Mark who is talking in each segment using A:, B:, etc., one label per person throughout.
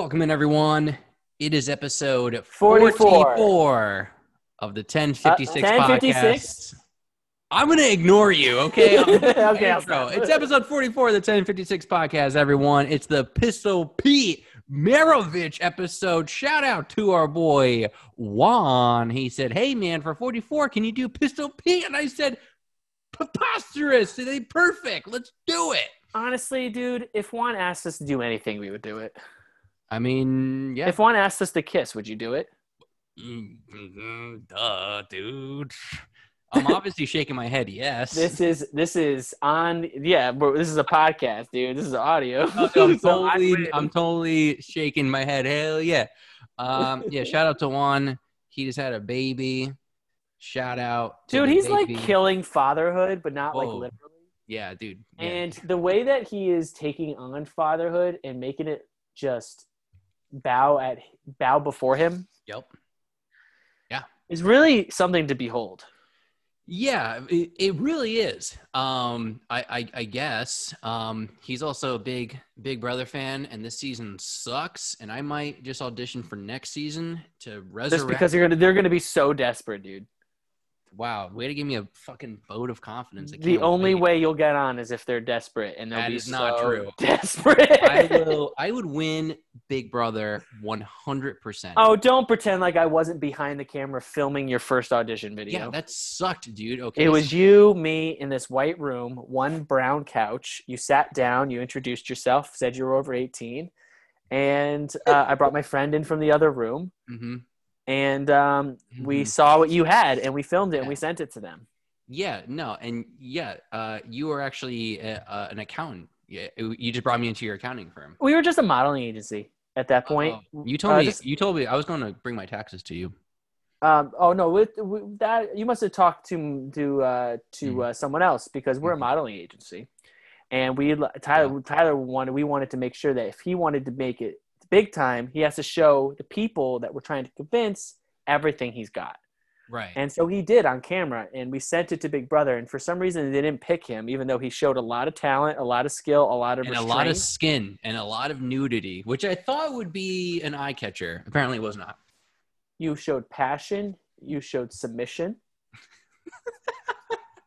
A: Welcome in, everyone. It is episode
B: 44.
A: 44 of the 1056
B: Uh, 1056?
A: podcast. I'm going to ignore you, okay?
B: Okay,
A: Intro. It's episode 44 of the 1056 podcast, everyone. It's the Pistol Pete Maravich episode. Shout out to our boy Juan. He said, Hey, man, for 44, can you do Pistol Pete? And I said, Preposterous. They perfect. Let's do it.
B: Honestly, dude, if Juan asked us to do anything, we would do it.
A: I mean, yeah.
B: If Juan asked us to kiss, would you do it?
A: Mm, Duh, dude. I'm obviously shaking my head. Yes.
B: This is this is on. Yeah, bro, this is a podcast, dude. This is audio.
A: No, no, I'm totally,
B: win.
A: I'm totally shaking my head. Hell yeah. Um, yeah. Shout out to Juan. He just had a baby. Shout out, to
B: dude,
A: the
B: he's like killing fatherhood, but not like literally.
A: Yeah, dude. Yeah.
B: And the way that he is taking on fatherhood and making it just bow at bow before him
A: yep. Yeah.
B: Is really something to behold.
A: Yeah, it, it really is. Um, I, I, I guess. Um, he's also a big Big Brother fan, and this season sucks. And I might just audition for next season to resurrect.
B: Just because they're gonna they're gonna be so desperate, dude.
A: Wow, way to give me a fucking vote of confidence.
B: The only
A: wait.
B: way you'll get on is if they're desperate, and
A: That is not true.
B: Desperate.
A: I will. I would win Big Brother one hundred percent.
B: oh, don't pretend like I wasn't behind the camera filming your first audition video.
A: yeah, that sucked, dude. Okay,
B: it was you, me, in this white room, one brown couch. You sat down, you introduced yourself, said you were over eighteen, and uh, I brought my friend in from the other room,
A: hmm
B: and um, we
A: Mhm.
B: saw what you had, and we filmed it, and we sent it to them.
A: Yeah, no, and yeah, uh, you were actually uh, uh, an accountant. Yeah, you just brought me into your accounting firm.
B: We were just a modeling agency at that point.
A: Oh, you told
B: Uh,
A: me.
B: just-
A: you told me I was going to bring my taxes to you.
B: Um, oh no, with, with that you must have talked to to uh, to
A: Mhm.
B: uh, someone else because we're a
A: Mhm.
B: modeling agency, and we Tyler Tyler wanted we wanted to make sure that if he wanted to make it big time, he has to show the people that we're trying to convince everything he's got,
A: Right.
B: and so he did on camera, and we sent it to Big Brother, and for some reason they didn't pick him, even though he showed a lot of talent, a lot of skill, a lot of
A: and a lot of skin and a lot of nudity, which I thought would be an eye catcher. Apparently, it was not.
B: You showed passion, you showed submission.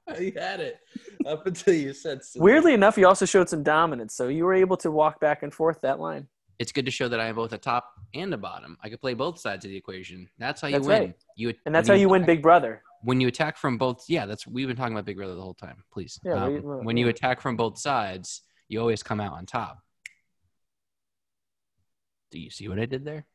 A: you had it up until you said. so.
B: Weirdly enough, you also showed some dominance, so you were able to walk back and forth that line.
A: It's good to show that I am both a top and a bottom. I could play both sides of the equation. That's how you
B: That's
A: win.
B: right.
A: You
B: And that's how you win Big Brother.
A: when you attack from both. Yeah, that's we've been talking about Big Brother the whole time. Please,
B: Yeah,
A: Um,
B: we- we-
A: when you attack from both sides, you always come out on top. Do you see what I did there?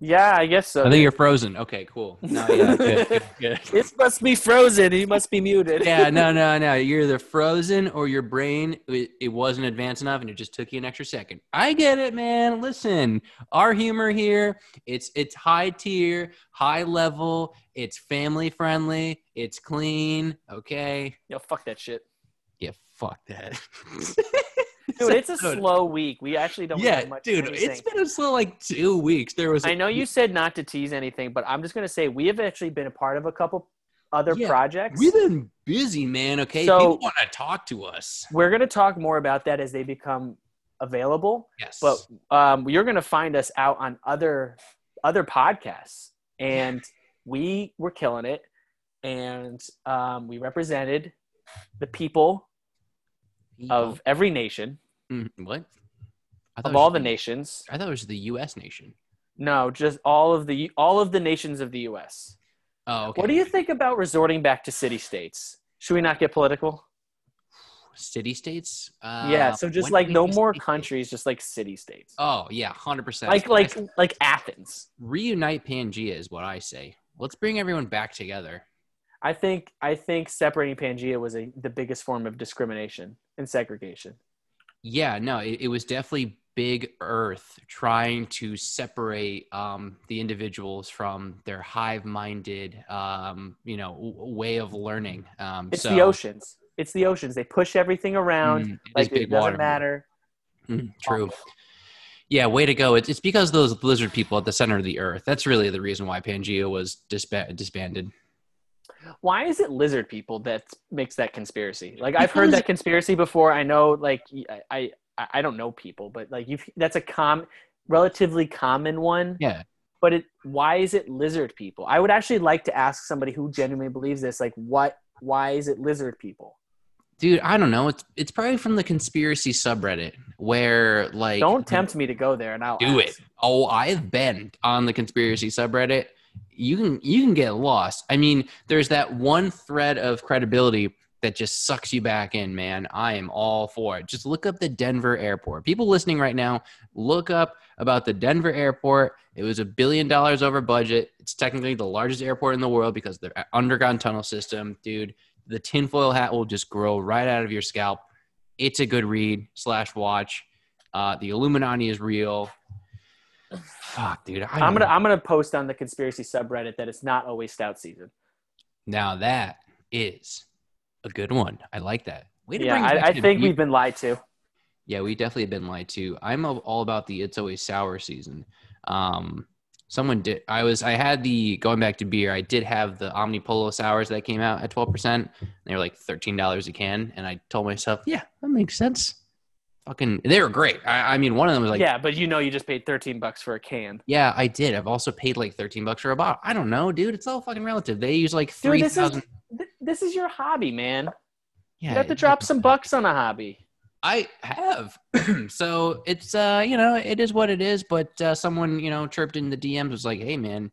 B: Yeah, I guess so.
A: I think you're frozen. Okay, cool. No, yeah, good, good, good.
B: it must be frozen. He must be muted.
A: yeah, no, no, no. You're either frozen or your brain it, it wasn't advanced enough, and it just took you an extra second. I get it, man. Listen, our humor here it's it's high tier, high level. It's family friendly. It's clean. Okay.
B: Yo, fuck that shit.
A: Yeah, fuck that.
B: Dude, it's a slow week. We actually don't
A: Yeah,
B: have much Yeah,
A: dude,
B: anything.
A: it's been a slow like two weeks. There was.
B: I know you said not to tease anything, but I'm just gonna say we have actually been a part of a couple other
A: Yeah,
B: projects.
A: We've been busy, man. Okay,
B: So-
A: people want to talk to us.
B: We're gonna talk more about that as they become available.
A: Yes,
B: But um, you're gonna find us out on other other podcasts, and we were killing it, and um, we represented the people of every nation,
A: Mm, what? I
B: of all the
A: the-
B: nations.
A: I thought it was the U.S. nation.
B: No, just all of the all of the nations of the U.S.
A: Oh, okay.
B: What do you think about resorting back to city states? Should we not get political?
A: City states? Uh,
B: yeah, so just like no more countries, just like city states.
A: Oh yeah, hundred percent.
B: like like like Athens.
A: reunite Pangea is what I say. Let's bring everyone back together.
B: I think I think separating Pangea was a, the biggest form of discrimination and segregation.
A: Yeah, no, it, it was definitely Big Earth trying to separate um, the individuals from their hive-minded, um, you know, w- way of learning. Um,
B: It's
A: so,
B: the oceans. It's the oceans. They push everything around
A: Mm, it
B: like it doesn't
A: water.
B: matter.
A: Mm, true. Yeah, way to go. It's, it's because those lizard people at the center of the earth. That's really the reason why Pangea was disba- disbanded.
B: Why is it lizard people that makes that conspiracy? Like I've heard that conspiracy before. I know, like I, I I, I don't know people, but like you, that's a com, relatively common one.
A: Yeah.
B: But it, why is it lizard people? I would actually like to ask somebody who genuinely believes this, like, what, why is it lizard people?
A: Dude, I don't know. It's it's probably from the conspiracy subreddit where like
B: Don't tempt me to go there, and I'll
A: do
B: ask.
A: it. Oh, I've been on the conspiracy subreddit. You can you can get lost. I mean, there's that one thread of credibility that just sucks you back in, man. I am all for it. Just look up the Denver airport. People listening right now, look up about the Denver airport. It was a billion dollars over budget. It's technically the largest airport in the world because the underground tunnel system, dude. The tinfoil hat will just grow right out of your scalp. It's a good read slash watch. Uh, the Illuminati is real. Fuck, dude. I
B: I'm gonna
A: know.
B: I'm gonna post on the conspiracy subreddit that it's not always stout season.
A: Now that is a good one. I like that. Way to
B: Yeah, I, I think we've been lied to.
A: Yeah, we definitely have been lied to. I'm all about the it's always sour season. Um, someone did. I was. I had the going back to beer. I did have the Omnipollo sours that came out at 12. percent They were like thirteen dollars a can, and I told myself, yeah, that makes sense. Fucking, they were great. I, I mean, one of them was like, yeah.
B: but you know you just paid 13 bucks for a can.
A: Yeah, I did. I've also paid like 13 bucks for a bottle. I don't know, dude. It's all fucking relative. They use like three
B: this is th- this is your hobby, man.
A: Yeah,
B: you have to drop some bucks on a hobby.
A: I have. so it's uh, you know, it is what it is, but uh, someone, you know, chirped in the DMs was like, "Hey man,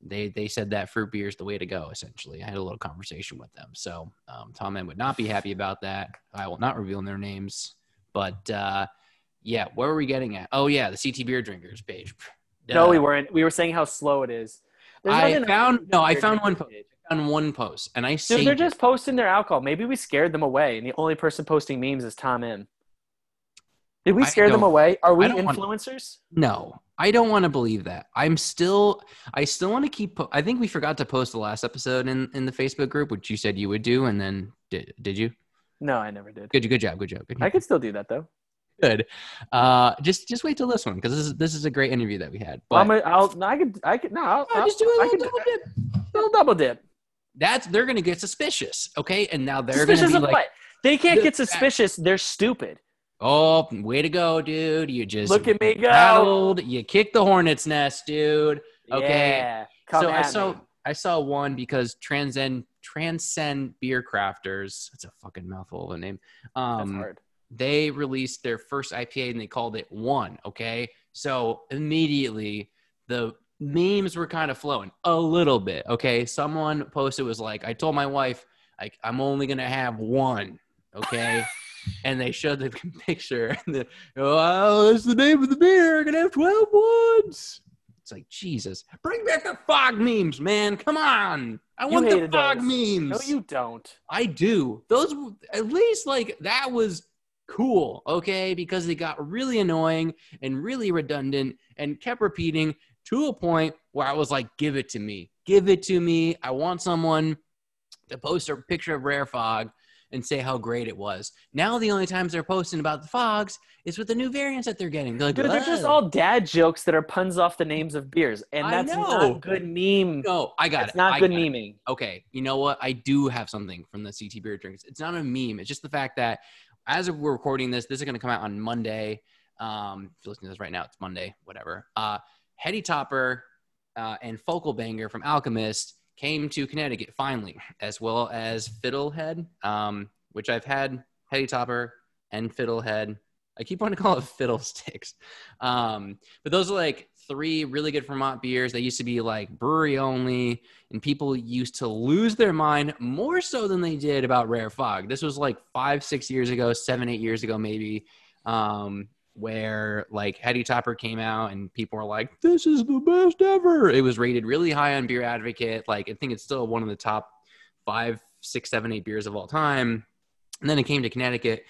A: they they said that fruit beer is the way to go." Essentially, I had a little conversation with them. So um, Tom M would not be happy about that. I will not reveal their names, but uh, yeah, where were we getting at? Oh yeah, the CT beer drinkers page.
B: No,
A: Uh,
B: we weren't. We were saying how slow it is. There's
A: I found no, I found one
B: page.
A: on one post, and I saved
B: they're
A: it.
B: just posting their alcohol. Maybe we scared them away, and the only person posting memes is Tom M. Did we scare them away? Are we
A: I don't want-
B: influencers?
A: No, I don't want to believe that. I'm still, I still want to keep. po- I think we forgot to post the last episode in in the Facebook group, which you said you would do, and then did did you?
B: No, I never did.
A: Good, good job, good job, good,
B: I could still do that though.
A: good. Uh, just just wait till this one because this is this is a great interview that we had. But
B: I'm I'll, no, I could, I could, no, I'll, I'll-
A: just do a little double dip.
B: little double dip.
A: That's they're gonna get suspicious, okay? And now they're
B: Suspicious
A: gonna
B: of
A: be like,
B: what? They can't get suspicious. They're stupid.
A: "Oh, way to go, dude! You just
B: Look at me go.
A: rattled. You kicked the hornet's nest, dude." Okay.
B: Yeah.
A: So I saw
B: me.
A: I saw one because transcend transcend beer crafters. That's a fucking mouthful of a name.
B: That's
A: Um,
B: hard.
A: they released their first IPA and they called it one. Okay, so immediately the memes were kind of flowing a little bit. Okay, someone posted was like, I told my wife like I'm only gonna have one. Okay. And they showed the picture, and the, oh, that's the name of the beer. I'm gonna have 12 ones. It's like Jesus, bring back the fog memes, man. Come on, I
B: You
A: want the fog
B: those.
A: memes.
B: No, you don't.
A: I do. Those at least like that was cool, okay? Because they got really annoying and really redundant and kept repeating to a point where I was like, give it to me. Give it to me. I want someone to post a picture of Rare Fog and say how great it was. Now the only times they're posting about the fogs is with the new variants that they're getting. They're like,
B: Dude, they're just
A: "Oh."
B: all dad jokes that are puns off the names of beers, and that's not good meme.
A: No, I got
B: It's
A: it.
B: It's not
A: I
B: good
A: got it.
B: memeing.
A: okay, you know what? I do have something from the CT Beer Drinks. It's not a meme. It's just the fact that as we're recording this, this is going to come out on Monday. Um, if you're listening to this right now, it's Monday, whatever. Uh, Heady Topper uh, and Focal Banger from Alchemist came to Connecticut finally, as well as Fiddlehead, um, which I've had Heady Topper and Fiddlehead. I keep wanting to call it Fiddlesticks. Um, but those are like three really good Vermont beers. They used to be like brewery only, and people used to lose their mind more so than they did about Rare Fog. This was like five, six years ago, seven, eight years ago, maybe, um, where like Heady Topper came out and people were like, "This is the best ever." It was rated really high on Beer Advocate. Like I think it's still one of the top five, six, seven, eight beers of all time. And then it came to Connecticut,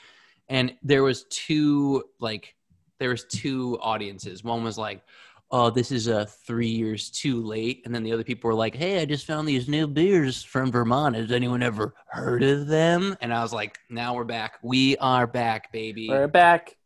A: and there was two like there was two audiences. One was like, "Oh, this is uh, three years too late," and then the other people were like, "Hey, I just found these new beers from Vermont. Has anyone ever heard of them?" And I was like, "Now we're back. We are back, baby.
B: We're back,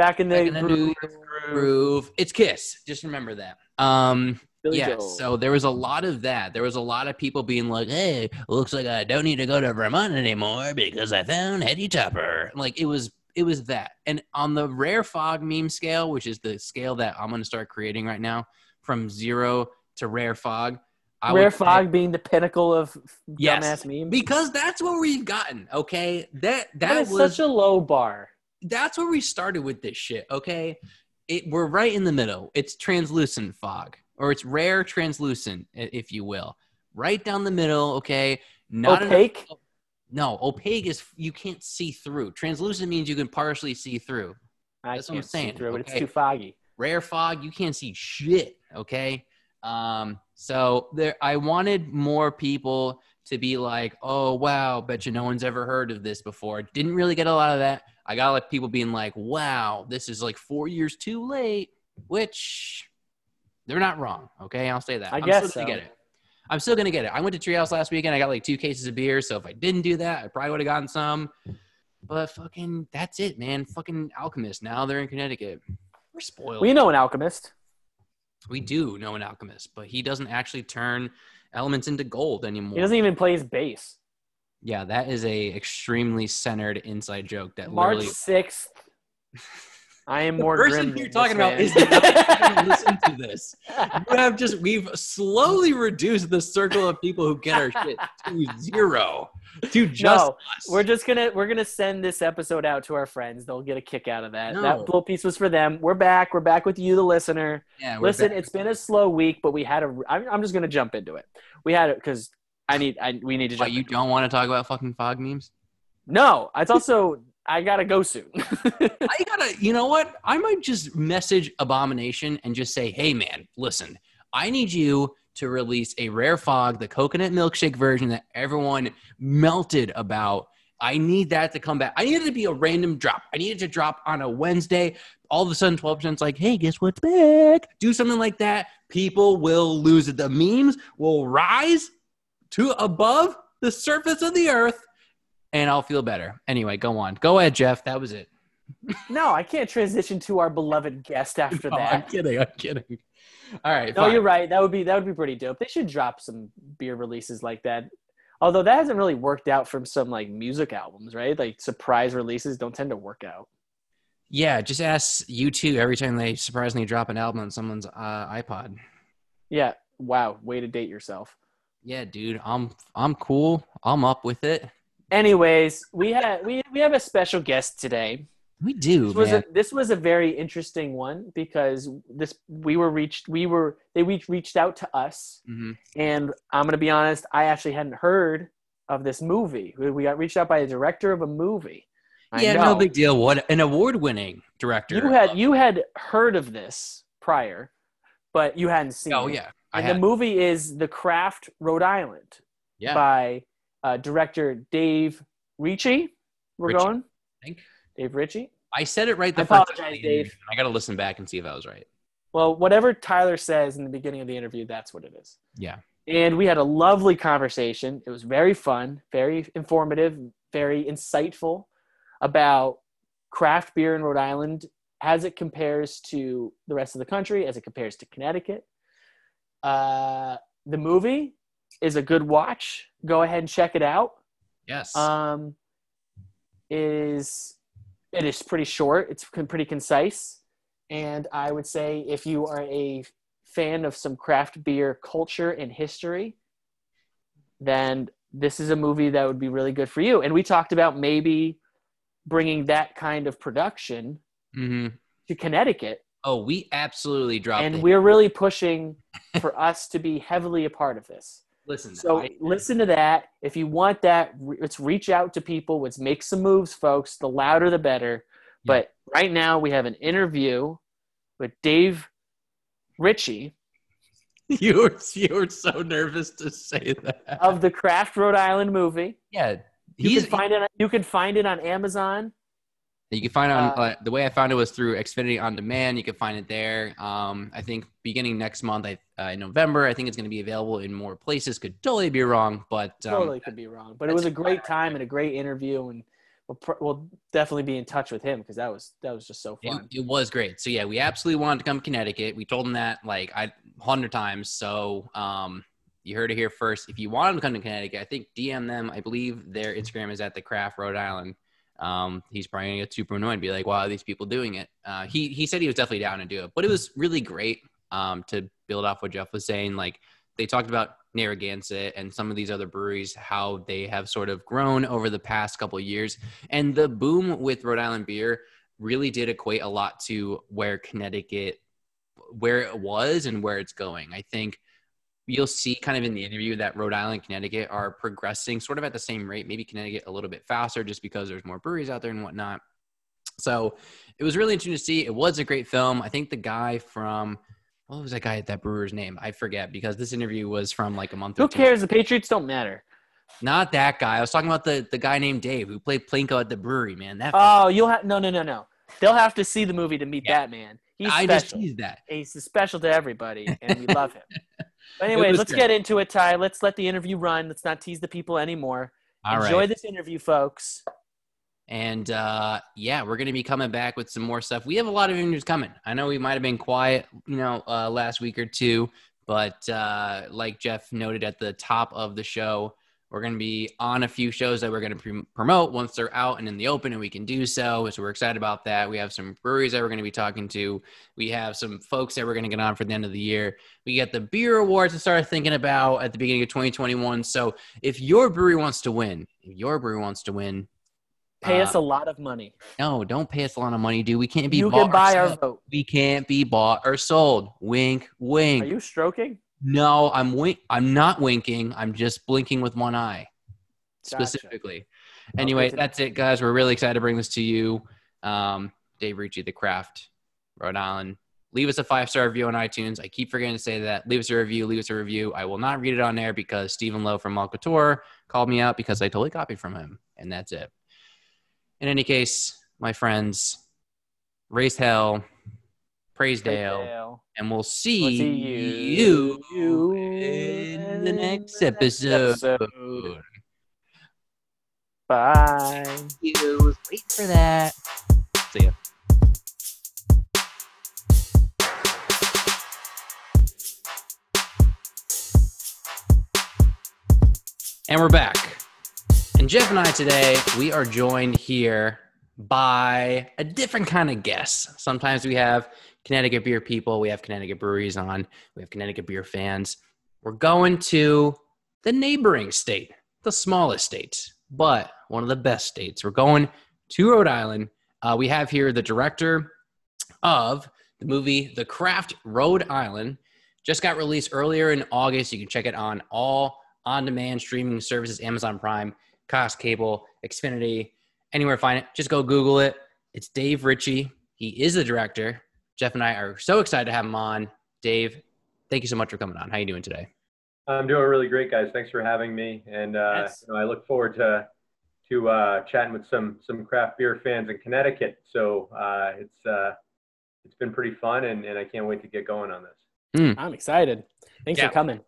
B: back in the,
A: Back in the new
B: groove.
A: groove. It's Kiss. Just remember that." Um,
B: Billy
A: yeah,
B: Joel.
A: so there was a lot of that. There was a lot of people being like, "Hey, looks like I don't need to go to Vermont anymore because I found Heady Topper." Like it was it was that. And on the rare fog meme scale, which is the scale that I'm going to start creating right now, from zero to rare fog. I
B: Rare
A: say-
B: fog being the pinnacle of
A: Yes.
B: dumbass memes.
A: because that's what we've gotten. Okay, that
B: That
A: was
B: such a low bar.
A: That's where we started with this shit. Okay, it we're right in the middle. It's translucent fog, or it's rare translucent, if you will, right down the middle. Okay, not enough- no, opaque is you can't see through. Translucent means you can partially see through.
B: I
A: That's what I'm saying,
B: through it. It's too foggy.
A: rare fog you can't see shit okay um so there i wanted more people to be like oh wow bet you no one's ever heard of this before. Didn't really get a lot of that. I got like people being like wow this is like four years too late which they're not wrong okay? I'll say that.
B: I
A: I'm
B: guess
A: still gonna
B: so.
A: get it. I'm still gonna get it. I went to treehouse last weekend. I got like two cases of beer so if i didn't do that i probably would have gotten some. But fucking that's it man. Fucking alchemist now they're in connecticut. We're spoiled.
B: We know an alchemist.
A: we do know an alchemist, but he doesn't actually turn elements into gold anymore.
B: He doesn't even play his bass.
A: yeah, that is a extremely centered inside joke that
B: March
A: literally
B: sixth. I am
A: the
B: more
A: person you're talking about is not listen to this. You have just we've slowly reduced the circle of people who get our shit to zero. To just
B: No,
A: us.
B: We're just gonna we're gonna send this episode out to our friends. They'll get a kick out of that.
A: No.
B: That little piece was for them. We're back. We're back with you, the listener.
A: yeah,
B: Listen,
A: back.
B: it's been a slow week, but we had a. I'm, I'm just gonna jump into it. We had it because I need. I we need to
A: What, you don't want to talk about fucking fog memes?
B: No, it's also I gotta go soon.
A: I gotta, you know what? I might just message Abomination and just say, hey, man, listen, I need you to release a rare fog, the coconut milkshake version that everyone melted about. I need that to come back. I need it to be a random drop. I need it to drop on a Wednesday. All of a sudden, 12% is like, hey, guess what's back? Do something like that. People will lose it. The memes will rise to above the surface of the earth, and I'll feel better. Anyway, go on. Go ahead, Jeff. That was it.
B: no, I can't transition to our beloved guest after
A: No, I'm kidding. I'm kidding. All right.
B: No,
A: fine.
B: you're right. That would be that would be pretty dope. They should drop some beer releases like that. Although that hasn't really worked out from some like music albums, right? Like surprise releases don't tend to work out.
A: Yeah, just ask U2 every time they surprisingly drop an album on someone's uh, iPod.
B: Yeah. Wow. Way to date yourself.
A: Yeah, dude, I'm I'm cool. I'm up with it.
B: Anyways, we had we we have a special guest today.
A: We do,
B: This was a, this was a very interesting one because this we were reached we were they reached reached out to us
A: Mhm.
B: and I'm gonna be honest I actually hadn't heard of this movie. We we got reached out by a director of a movie. I
A: Yeah,
B: know.
A: no big deal. What an award-winning director.
B: You had you had heard of this prior, but you hadn't seen
A: Oh
B: it.
A: yeah,
B: And the movie is The Craft, Rhode Island,
A: yeah,
B: by uh, director Dave Ricci. We're
A: Ritchie,
B: going.
A: I think.
B: Dave Ritchie.
A: I said it right the
B: I apologize,
A: time.
B: Dave.
A: I got to listen back and see if I was right.
B: Well, whatever Tyler says in the beginning of the interview, that's what it is.
A: Yeah.
B: And we had a lovely conversation. It was very fun, very informative, very insightful about craft beer in Rhode Island as it compares to the rest of the country, as it compares to Connecticut. Uh, the movie is a good watch. Go ahead and check it out.
A: Yes.
B: Um, is it is pretty short. It's pretty concise, and I would say if you are a fan of some craft beer culture and history, then this is a movie that would be really good for you. And we talked about maybe bringing that kind of production
A: hmm
B: to Connecticut,
A: Oh, we absolutely dropped.
B: and
A: the-
B: we're really pushing for us to be heavily a part of this.
A: Listen.
B: So
A: I-
B: listen to that. If you want that, re- let's reach out to people. Let's make some moves, folks. The louder, the better.
A: Yeah.
B: But right now, we have an interview with Dave Ritchie
A: you were you were so nervous to say that.
B: of the Craft Rhode Island movie.
A: yeah,
B: You can find it. You can find it on Amazon.
A: You can find it on
B: Uh,
A: uh, the way I found it was through Xfinity on demand. You can find it there. Um, I think beginning next month, I, uh, in November, I think it's going to be available in more places. Could totally be wrong, but um,
B: Totally could be wrong, but it was a great time and a great interview, and we'll, pr- we'll definitely be in touch with him because that was that was just so
A: it,
B: fun.
A: it was great. So yeah, we absolutely wanted to come to Connecticut. We told him that like I hundred times. So um, you heard it here first. If you want him to come to Connecticut, I think DM them. I believe their Instagram is at the Craft Rhode Island. Um, he's probably gonna get super annoyed and be like, "Why are these people doing it?" Uh, he he said he was definitely down to do it, but it was really great um, to build off what Jeff was saying. Like they talked about Narragansett and some of these other breweries, how they have sort of grown over the past couple years, and the boom with Rhode Island beer really did equate a lot to where Connecticut, where it was and where it's going. I think you'll see kind of in the interview that Rhode Island, Connecticut are progressing sort of at the same rate, maybe Connecticut a little bit faster just because there's more breweries out there and whatnot. So it was really interesting to see. It was a great film. I think the guy from what was that guy at that brewer's name? I forget because this interview was from like a month.
B: Who cares? The Patriots don't matter.
A: Not that guy. I was talking about the the guy named Dave who played Plinko at the brewery. Man, that.
B: Oh, you'll have no, no, no, no. They'll have to see the movie to meet yeah. Batman. He's I special. just teased that. He's special to everybody, and we love him. But anyways, let's great. get into it, Ty. Let's let the interview run. Let's not tease the people anymore. All Enjoy right. this interview, folks.
A: And uh, yeah, we're going to be coming back with some more stuff. We have a lot of interviews coming. I know we might have been quiet, you know, uh, last week or two, but uh, like Jeff noted at the top of the show, we're going to be on a few shows that we're going to promote once they're out and in the open, and we can do so. So we're excited about that. We have some breweries that we're going to be talking to. We have some folks that we're going to get on for the end of the year. We get the beer awards to start thinking about at the beginning of 2021. So if your brewery wants to win, if your brewery wants to win,
B: pay uh, us a lot of money.
A: No, don't pay us a lot of money, dude. We can't be.
B: You can buy our vote.
A: We can't be bought or sold. Wink, wink.
B: Are you stroking?
A: No, I'm wink. I'm not winking. I'm just blinking with one eye, specifically. Gotcha. Anyway, okay. that's it, guys. We're really excited to bring this to you. Um, Dave Ricci, The Craft, Rhode Island. Leave us a five star review on iTunes. I keep forgetting to say that. Leave us a review. Leave us a review. I will not read it on there because Stephen Lowe from Malcouture called me out because I totally copied from him, and that's it. In any case, my friends, raise hell, praise Dale, and we'll see, we'll see you, you, in the next episode. episode.
B: Bye.
A: You wait for that. See ya. And we're back. And Jeff and I today, we are joined here by a different kind of guest. Sometimes we have Connecticut beer people, we have Connecticut breweries on, we have Connecticut beer fans. We're going to the neighboring state, the smallest state, but one of the best states. We're going to Rhode Island. Uh, we have here the director of the movie The Craft Rhode Island. Just got released earlier in August. You can check it on all on demand streaming services, Amazon Prime. Cox Cable, Xfinity, anywhere find it. Just go Google it. It's Dave Ritchie. He is the director. Jeff and I are so excited to have him on. Dave, thank you so much for coming on. How are you doing today?
C: I'm doing really great, guys. Thanks for having me, and uh, yes. you know, I look forward to to uh, chatting with some some craft beer fans in Connecticut. So uh, it's uh, it's been pretty fun, and, and I can't wait to get going on this.
B: Mm. I'm excited. Thanks yeah. for coming.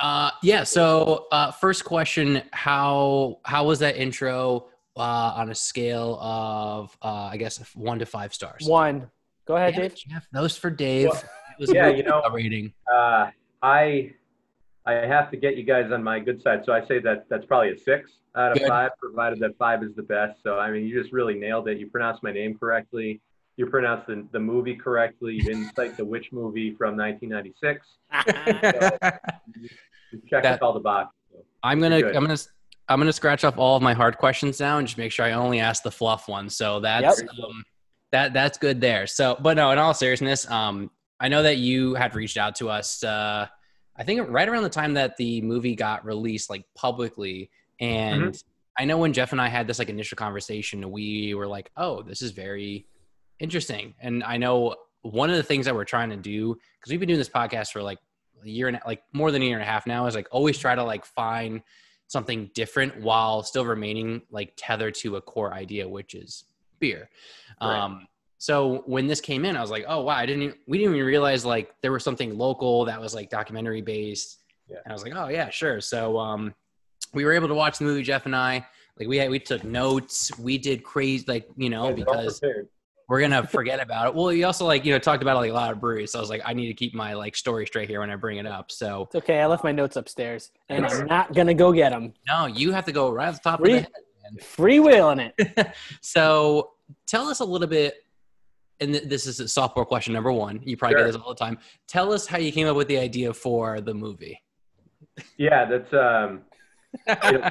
A: Uh, yeah. So, uh, first question: How how was that intro uh, on a scale of uh, I guess one to five stars?
B: One. Go ahead, yeah, Dave.
A: Jeff, those for Dave.
C: Well, yeah, you know, rating. Uh, I I have to get you guys on my good side, so I say that that's probably a six out of good. five, provided that five is the best. So I mean, you just really nailed it. You pronounced my name correctly you pronounced the, the movie correctly. You didn't cite the witch movie from 1996. so, check that, all the boxes. So
A: I'm gonna I'm gonna I'm gonna scratch off all of my hard questions now and just make sure I only ask the fluff ones. So that's yep. um, that that's good there. So, but no, in all seriousness, um, I know that you had reached out to us. Uh, I think right around the time that the movie got released, like publicly, and mm-hmm. I know when Jeff and I had this like initial conversation, we were like, "Oh, this is very interesting." And I know one of the things that we're trying to do because we've been doing this podcast for like a year and like more than a year and a half now is like always try to like find something different while still remaining like tethered to a core idea, which is beer. Right. Um, so when this came in, I was like, oh wow, I didn't even, we didn't even realize like there was something local that was like documentary based. Yeah. And I was like, oh yeah, sure. So um, we were able to watch the movie, Jeff and I. Like we had, we took notes. We did crazy, like you know, yeah, because we're gonna forget about it. Well, you also like you know talked about like a lot of breweries, so I was like, I need to keep my like story straight here when I bring it up. So
B: it's okay. I left my notes upstairs, and I'm not gonna go get them.
A: No, you have to go right at the top Read, of the head.
B: Freewheeling it.
A: so tell us a little bit and th- this is a softball question number one. You probably sure. get this all the time. Tell us how you came up with the idea for the movie.
C: Yeah, that's um,
B: you know,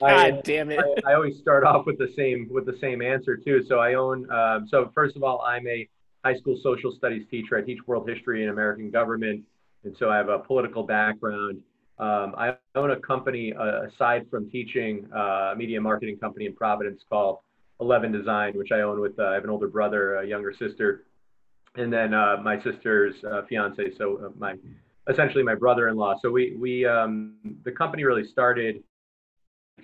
B: God I, damn it!
C: I, I, always start off with the same with the same answer too. So I own. Um, so first of all, I'm a high school social studies teacher. I teach world history and American government, and so I have a political background. Um, I own a company uh, aside from teaching, uh, a media marketing company in Providence called Eleven Design, which I own with. Uh, I have an older brother, a younger sister, and then uh, my sister's uh, fiance. So uh, my essentially my brother-in-law. So we we um, the company really started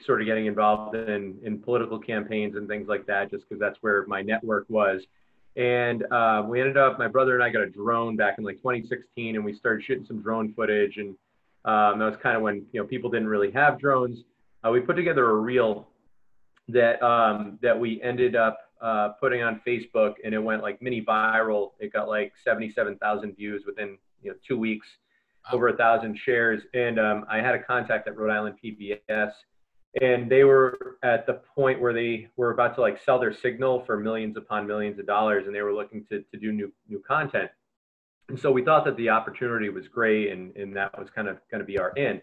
C: sort of getting involved in in political campaigns and things like that, just because that's where my network was. And we ended up, my brother and I got a drone back in like 2016, and we started shooting some drone footage. And um, that was kind of when you know people didn't really have drones. Uh, we put together a reel that um, that we ended up uh, putting on Facebook, and it went like mini viral. It got like 77,000 views within you know two weeks, wow. over a thousand shares. And um, I had a contact at Rhode Island PBS, and they were at the point where they were about to like sell their signal for millions upon millions of dollars, and they were looking to to do new new content. And so we thought that the opportunity was great, and and that was kind of going to be our end.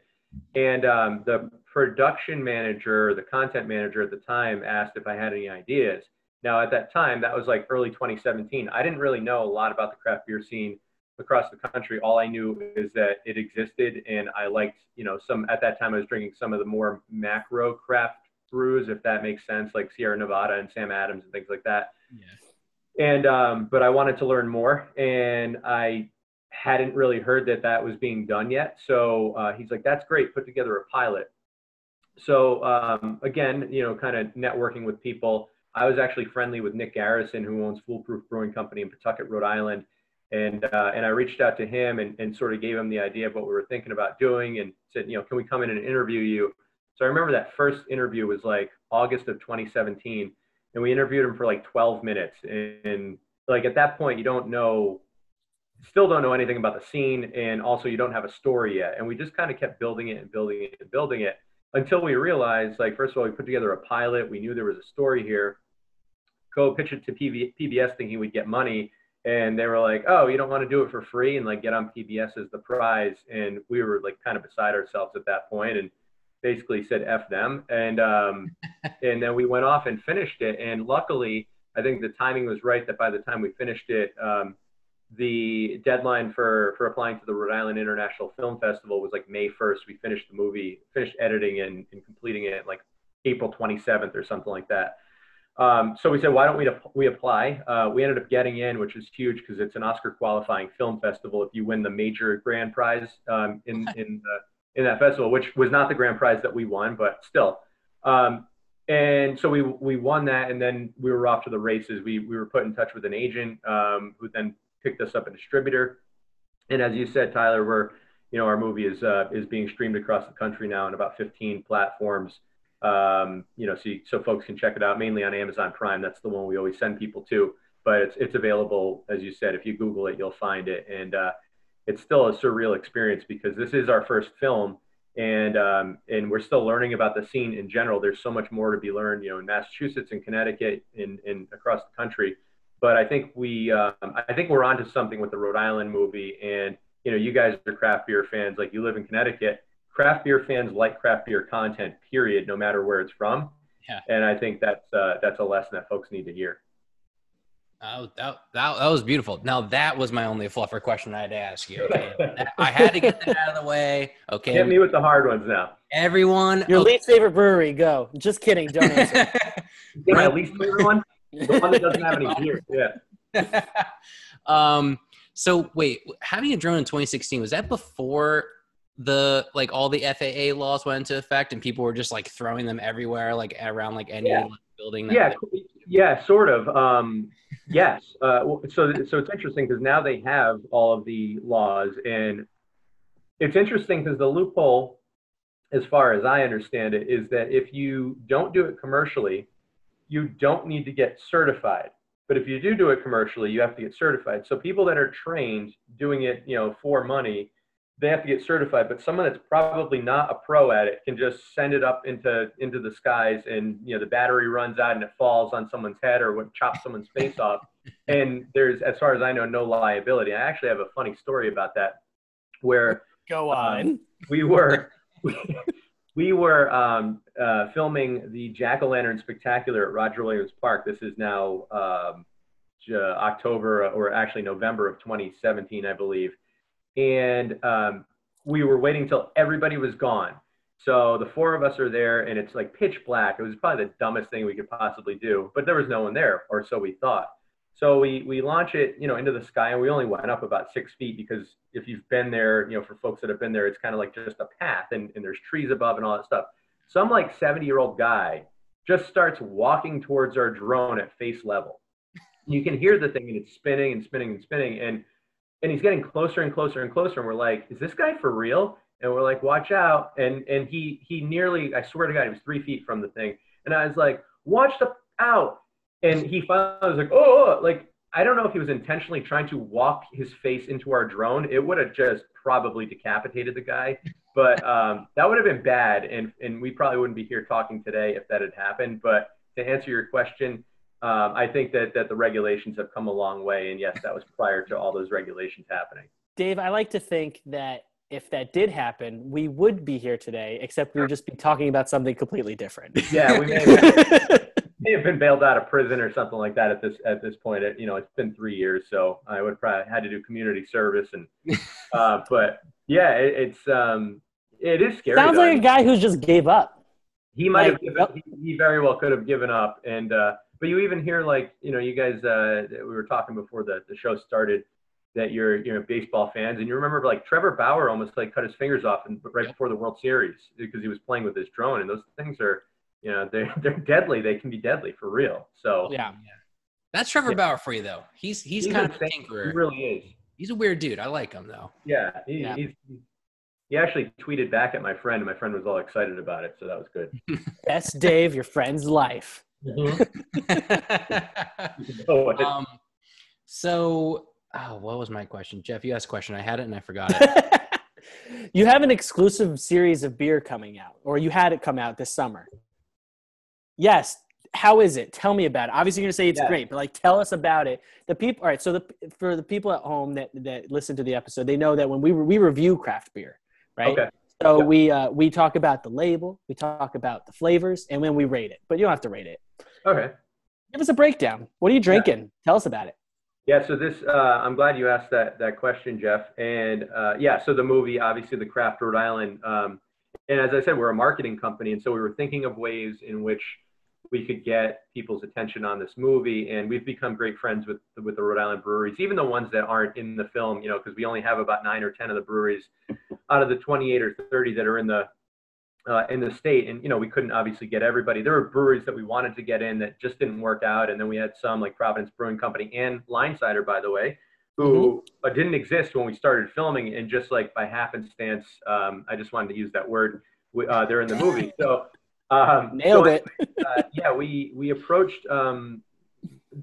C: And um, the production manager, the content manager at the time asked if I had any ideas. Now, at that time, that was like early 2017. I didn't really know a lot about the craft beer scene across the country. All I knew is that it existed, and I liked, you know, some at that time I was drinking some of the more macro craft brews, if that makes sense, like Sierra Nevada and Sam Adams and things like that. Yeah. And um, but I wanted to learn more, and I hadn't really heard that that was being done yet. So uh, he's like, "That's great. Put together a pilot." So um, again, you know, kind of networking with people. I was actually friendly with Nick Garrison, who owns Foolproof Brewing Company in Pawtucket, Rhode Island, and uh, and I reached out to him and, and sort of gave him the idea of what we were thinking about doing, and said, you know, can we come in and interview you? So I remember that first interview was like August of 2017, and we interviewed him for like 12 minutes, and, and like at that point, you don't know still don't know anything about the scene. And also you don't have a story yet. And we just kind of kept building it and building it and building it until we realized like first of all we put together a pilot. We knew there was a story here. Go pitch it to PB, pbs thinking we'd get money. And they were like oh you don't want to do it for free and like get on pbs as the prize. And we were like kind of beside ourselves at that point. And basically said f them and um, and then we went off and finished it and luckily i think the timing was right that by the time we finished it um, the deadline for for applying to the Rhode Island International Film Festival was like May 1st. We finished the movie, finished editing and, and completing it like April 27th or something like that. Um, so we said, why don't we we apply? Uh, we ended up getting in, which is huge because it's an Oscar qualifying film festival. If you win the major grand prize um, in in in that festival, which was not the grand prize that we won, but still. Um, and so we we won that, and then we were off to the races. We we were put in touch with an agent um, who then picked us up a distributor. And as you said, Tyler, we're, you know, our movie is, uh, is being streamed across the country now on about 15 platforms. Um, you know, so, so folks can check it out mainly on Amazon Prime. That's the one we always send people to, but it's, it's available, as you said, if you Google it, you'll find it. And uh, it's still a surreal experience because this is our first film and um, and we're still learning about the scene in general. There's so much more to be learned, you know, in Massachusetts and Connecticut and, and across the country but I think we, um, I think we're onto something with the Rhode Island movie. And you know, you guys are craft beer fans, like you live in Connecticut. Craft beer fans like craft beer content, period, no matter where it's from. Yeah. And I think that's uh, that's a lesson that folks need to hear.
A: Oh, that, that, that was beautiful. Now that was my only fluffer question I had to ask you. Okay, I had to get that out of the way. Okay,
C: hit me with the hard ones now.
A: Everyone,
B: your least favorite brewery? Go. Just kidding. Don't answer.
C: my least favorite one. The one that doesn't have any beer. Yeah.
A: um. So wait, having a drone in 2016 was that before the like all the FAA laws went into effect and people were just like throwing them everywhere, like around like any yeah. building?
C: yeah. Yeah. Sort of. Um. yes. Uh. So so it's interesting because now they have all of the laws and it's interesting because the loophole as far as I understand it, is that if you don't do it commercially, you don't need to get certified. But if you do do it commercially, you have to get certified. So people that are trained doing it, you know, for money, they have to get certified. But someone that's probably not a pro at it can just send it up into into the skies, and you know the battery runs out and it falls on someone's head or would chop someone's face off. And there's, as far as I know, no liability. I actually have a funny story about that, where
B: go on.
C: Um, we were. We, we were um, uh, filming the Jack o' Lantern Spectacular at Roger Williams Park. This is now um, October or actually November of 2017, I believe. And um, we were waiting till everybody was gone. So the four of us are there, and it's like pitch black. It was probably the dumbest thing we could possibly do, but there was no one there, or so we thought. So we we launch it, you know, into the sky, and we only went up about six feet because if you've been there, you know, for folks that have been there, it's kind of like just a path, and, and there's trees above and all that stuff. Some like 70 year old guy just starts walking towards our drone at face level. You can hear the thing, and it's spinning and spinning and spinning, and and he's getting closer and closer and closer, and we're like, is this guy for real? And we're like, watch out! And and he he nearly, I swear to God, he was three feet from the thing, and I was like, watch the out and he finally was like, oh, oh, like I don't know if he was intentionally trying to walk his face into our drone. It would have just probably decapitated the guy, but um, that would have been bad, and and we probably wouldn't be here talking today if that had happened. But to answer your question, um, I think that that the regulations have come a long way, and yes, that was prior to all those regulations happening.
B: Dave, I like to think that if that did happen, we would be here today, except we would just be talking about something completely different.
C: Yeah, we may. may have been bailed out of prison or something like that at this at this point. It, you know, it's been three years, so I would probably had to do community service and. Uh, but yeah, it, it's um, it is scary.
B: Sounds though. like a guy who just gave up.
C: He might like, have given, he, he, very well could have given up, and uh, but you even hear like you know you guys uh, we were talking before the the show started that you're you know baseball fans and you remember like Trevor Bauer almost like cut his fingers off and right before the World Series because he was playing with his drone and those things are you know they're they're deadly. They can be deadly for real. So
A: yeah, yeah. That's Trevor yeah. Bauer for you though. He's he's, he's kind of a tinkerer.
C: He really is.
A: He's a weird dude. I like him though.
C: Yeah, he, yeah. He's, he actually tweeted back at my friend, and my friend was all excited about it, so that was good.
B: That's Dave, your friend's life. Mm-hmm.
A: um, so, oh, what was my question, Jeff? You asked a question. I had it and I forgot it.
B: you have an exclusive series of beer coming out, or you had it come out this summer. Yes. How is it? Tell me about it. Obviously, you're gonna say it's yeah. great, but like, tell us about it. The people. All right. So the for the people at home that that listen to the episode, they know that when we we review craft beer, right? Okay. So yeah. we uh, we talk about the label, we talk about the flavors, and when we rate it. But you don't have to rate it.
C: Okay.
B: Give us a breakdown. What are you drinking? Yeah. Tell us about it.
C: Yeah, so this, uh, I'm glad you asked that that question, Jeff. And uh, yeah, so the movie, obviously, the Craft Rhode Island. Um, and as I said, we're a marketing company, and so we were thinking of ways in which we could get people's attention on this movie. And we've become great friends with with the Rhode Island breweries, even the ones that aren't in the film, you know, because we only have about nine or ten of the breweries out of the 28 or 30 that are in the uh, in the state. And you know, we couldn't obviously get everybody. There were breweries that we wanted to get in that just didn't work out, and then we had some like Providence Brewing Company and Linesider, by the way. Who mm-hmm. didn't exist when we started filming, and just like by happenstance, um, I just wanted to use that word. Uh, they're in the movie, so
B: um, Nailed so, it.
C: uh, yeah, we we approached. Um,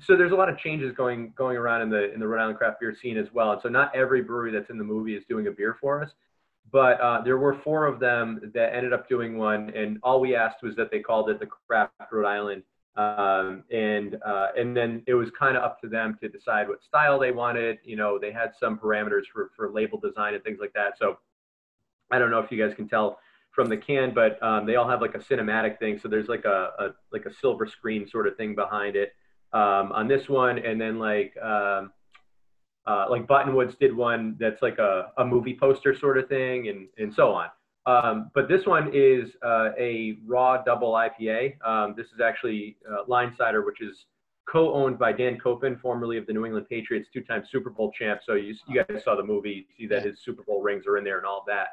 C: so there's a lot of changes going going around in the in the Rhode Island craft beer scene as well, and so not every brewery that's in the movie is doing a beer for us, but uh, there were four of them that ended up doing one, and all we asked was that they called it the Craft Rhode Island, um, and uh, and then it was kind of up to them to decide what style they wanted. You know, they had some parameters for for label design and things like that. So I don't know if you guys can tell from the can, but um, they all have like a cinematic thing. So there's like a, a, like a silver screen sort of thing behind it um, on this one, and then like um, uh, like Buttonwoods did one that's like a, a movie poster sort of thing, and and so on. Um, but this one is uh, a raw double IPA. Um, this is actually uh, Linesider, which is co-owned by Dan Koppen, formerly of the New England Patriots, two-time Super Bowl champ. So you, you guys saw the movie, see that his Super Bowl rings are in there and all that.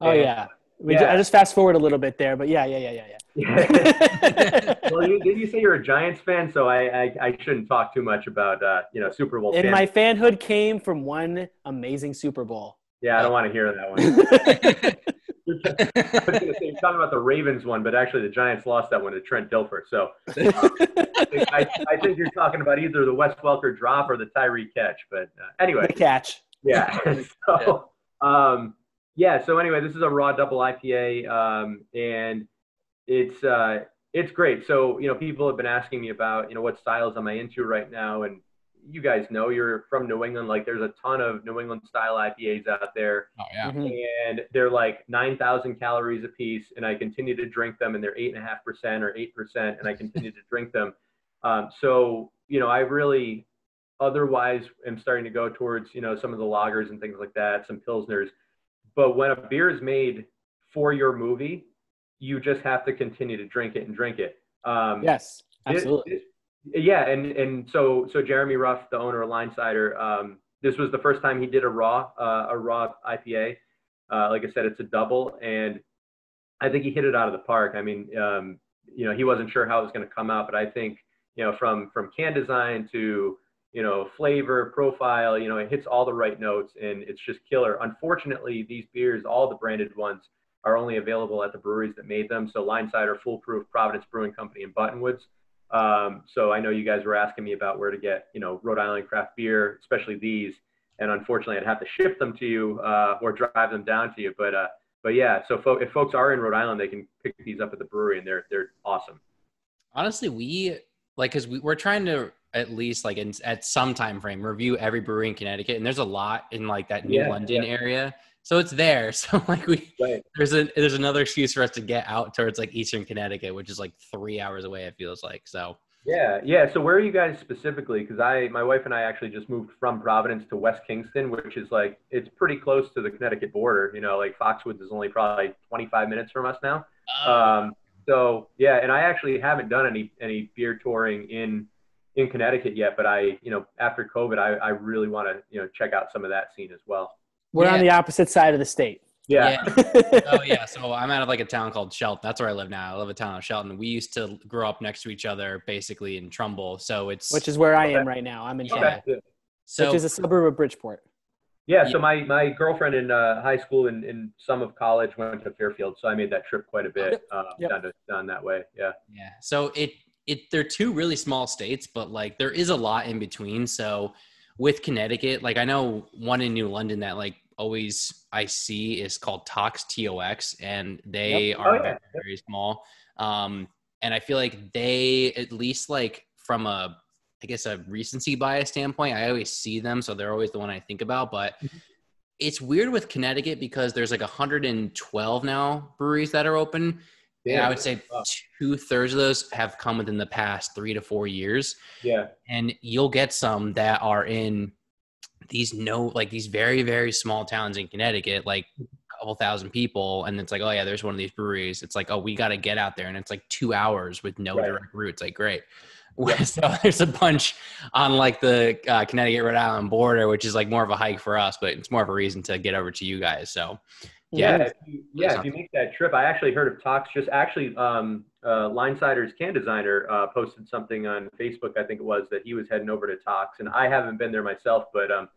B: Oh and, yeah. We yeah. I just fast forward a little bit there, but yeah, yeah, yeah, yeah,
C: yeah. well, you, did you say you're a Giants fan? So I, I, I shouldn't talk too much about uh, you know Super Bowl.
B: And my fanhood came from one amazing Super Bowl.
C: Yeah, I don't want to hear that one. I was going to say you're talking about the Ravens one, but actually the Giants lost that one to Trent Dilfer. So um, I, I, think you're talking about either the Wes Welker drop or the Tyree catch. But uh, anyway,
B: the catch.
C: Yeah. so. Um, Yeah. So anyway, this is a raw double IPA, um, and it's uh, it's great. So you know, people have been asking me about you know what styles am I into right now, and you guys know you're from New England. Like there's a ton of New England style IPAs out there.
A: Oh yeah.
C: Mm-hmm. And they're like 9,000 calories a piece. And I continue to drink them and they're eight and a half percent or 8%. And I continue to drink them. Um, so, you know, I really otherwise am starting to go towards, you know, some of the loggers and things like that, some Pilsners. But when a beer is made for your movie, you just have to continue to drink it and drink it.
B: Um, yes, absolutely.
C: It, yeah, and and so so Jeremy Ruff, the owner of Linesider, um, this was the first time he did a raw uh, a raw IPA. Uh, like I said, it's a double, and I think he hit it out of the park. I mean, um, you know, he wasn't sure how it was going to come out, but I think you know from from can design to you know flavor profile, you know, it hits all the right notes, and it's just killer. Unfortunately, these beers, all the branded ones, are only available at the breweries that made them. So Linesider, Foolproof, Providence Brewing Company, and Buttonwoods um, so I know you guys were asking me about where to get, you know, Rhode Island craft beer, especially these. And unfortunately, I'd have to ship them to you uh, or drive them down to you. But uh, but yeah, so fo- if folks are in Rhode Island, they can pick these up at the brewery, and they're they're awesome.
A: Honestly, we like because we, we're trying to at least like in, at some time frame review every brewery in Connecticut, and there's a lot in like that New yeah, London yeah. area. So it's there. So like we right. there's a there's another excuse for us to get out towards like Eastern Connecticut, which is like three hours away. It feels like so.
C: Yeah, yeah. So where are you guys specifically? Because I, my wife and I actually just moved from Providence to West Kingston, which is like it's pretty close to the Connecticut border. You know, like Foxwoods is only probably 25 minutes from us now. Oh. Um, so yeah, and I actually haven't done any any beer touring in in Connecticut yet, but I, you know, after COVID, I, I really want to you know check out some of that scene as well.
B: We're yeah. on the opposite side of the state.
C: Yeah.
A: yeah. oh yeah. So I'm out of like a town called Shelton. That's where I live now. I live in a town of Shelton. We used to grow up next to each other, basically in Trumbull. So it's
B: which is where I am right now. I'm in Shelton, okay. so, which is a suburb of Bridgeport.
C: Yeah. So my my girlfriend in uh, high school and in some of college went to Fairfield, so I made that trip quite a bit uh, yep. down to down that way. Yeah.
A: Yeah. So it it they're two really small states, but like there is a lot in between. So with Connecticut, like I know one in New London that like always I see is called Tox TOX, and they yep. are oh, yeah. very small. Um, and I feel like they, at least like from a, I guess a recency bias standpoint, I always see them, so they're always the one I think about. But mm-hmm. it's weird with Connecticut because there's like 112 now breweries that are open. Yeah. And I would say two thirds of those have come within the past three to four years.
C: Yeah.
A: And you'll get some that are in these no like these very very small towns in Connecticut, like a couple thousand people, and it's like, oh yeah, there's one of these breweries. It's like, oh, we got to get out there, and it's like two hours with no right. direct route. It's like great. Yeah. so there's a bunch on like the uh, Connecticut Rhode Island border, which is like more of a hike for us, but it's more of a reason to get over to you guys. So
C: yeah, yeah, if you, yeah, if you make that trip, I actually heard of Tox. Just actually, um, uh, Linesider's can designer uh, posted something on Facebook, I think it was, that he was heading over to Tox, and I haven't been there myself, but um,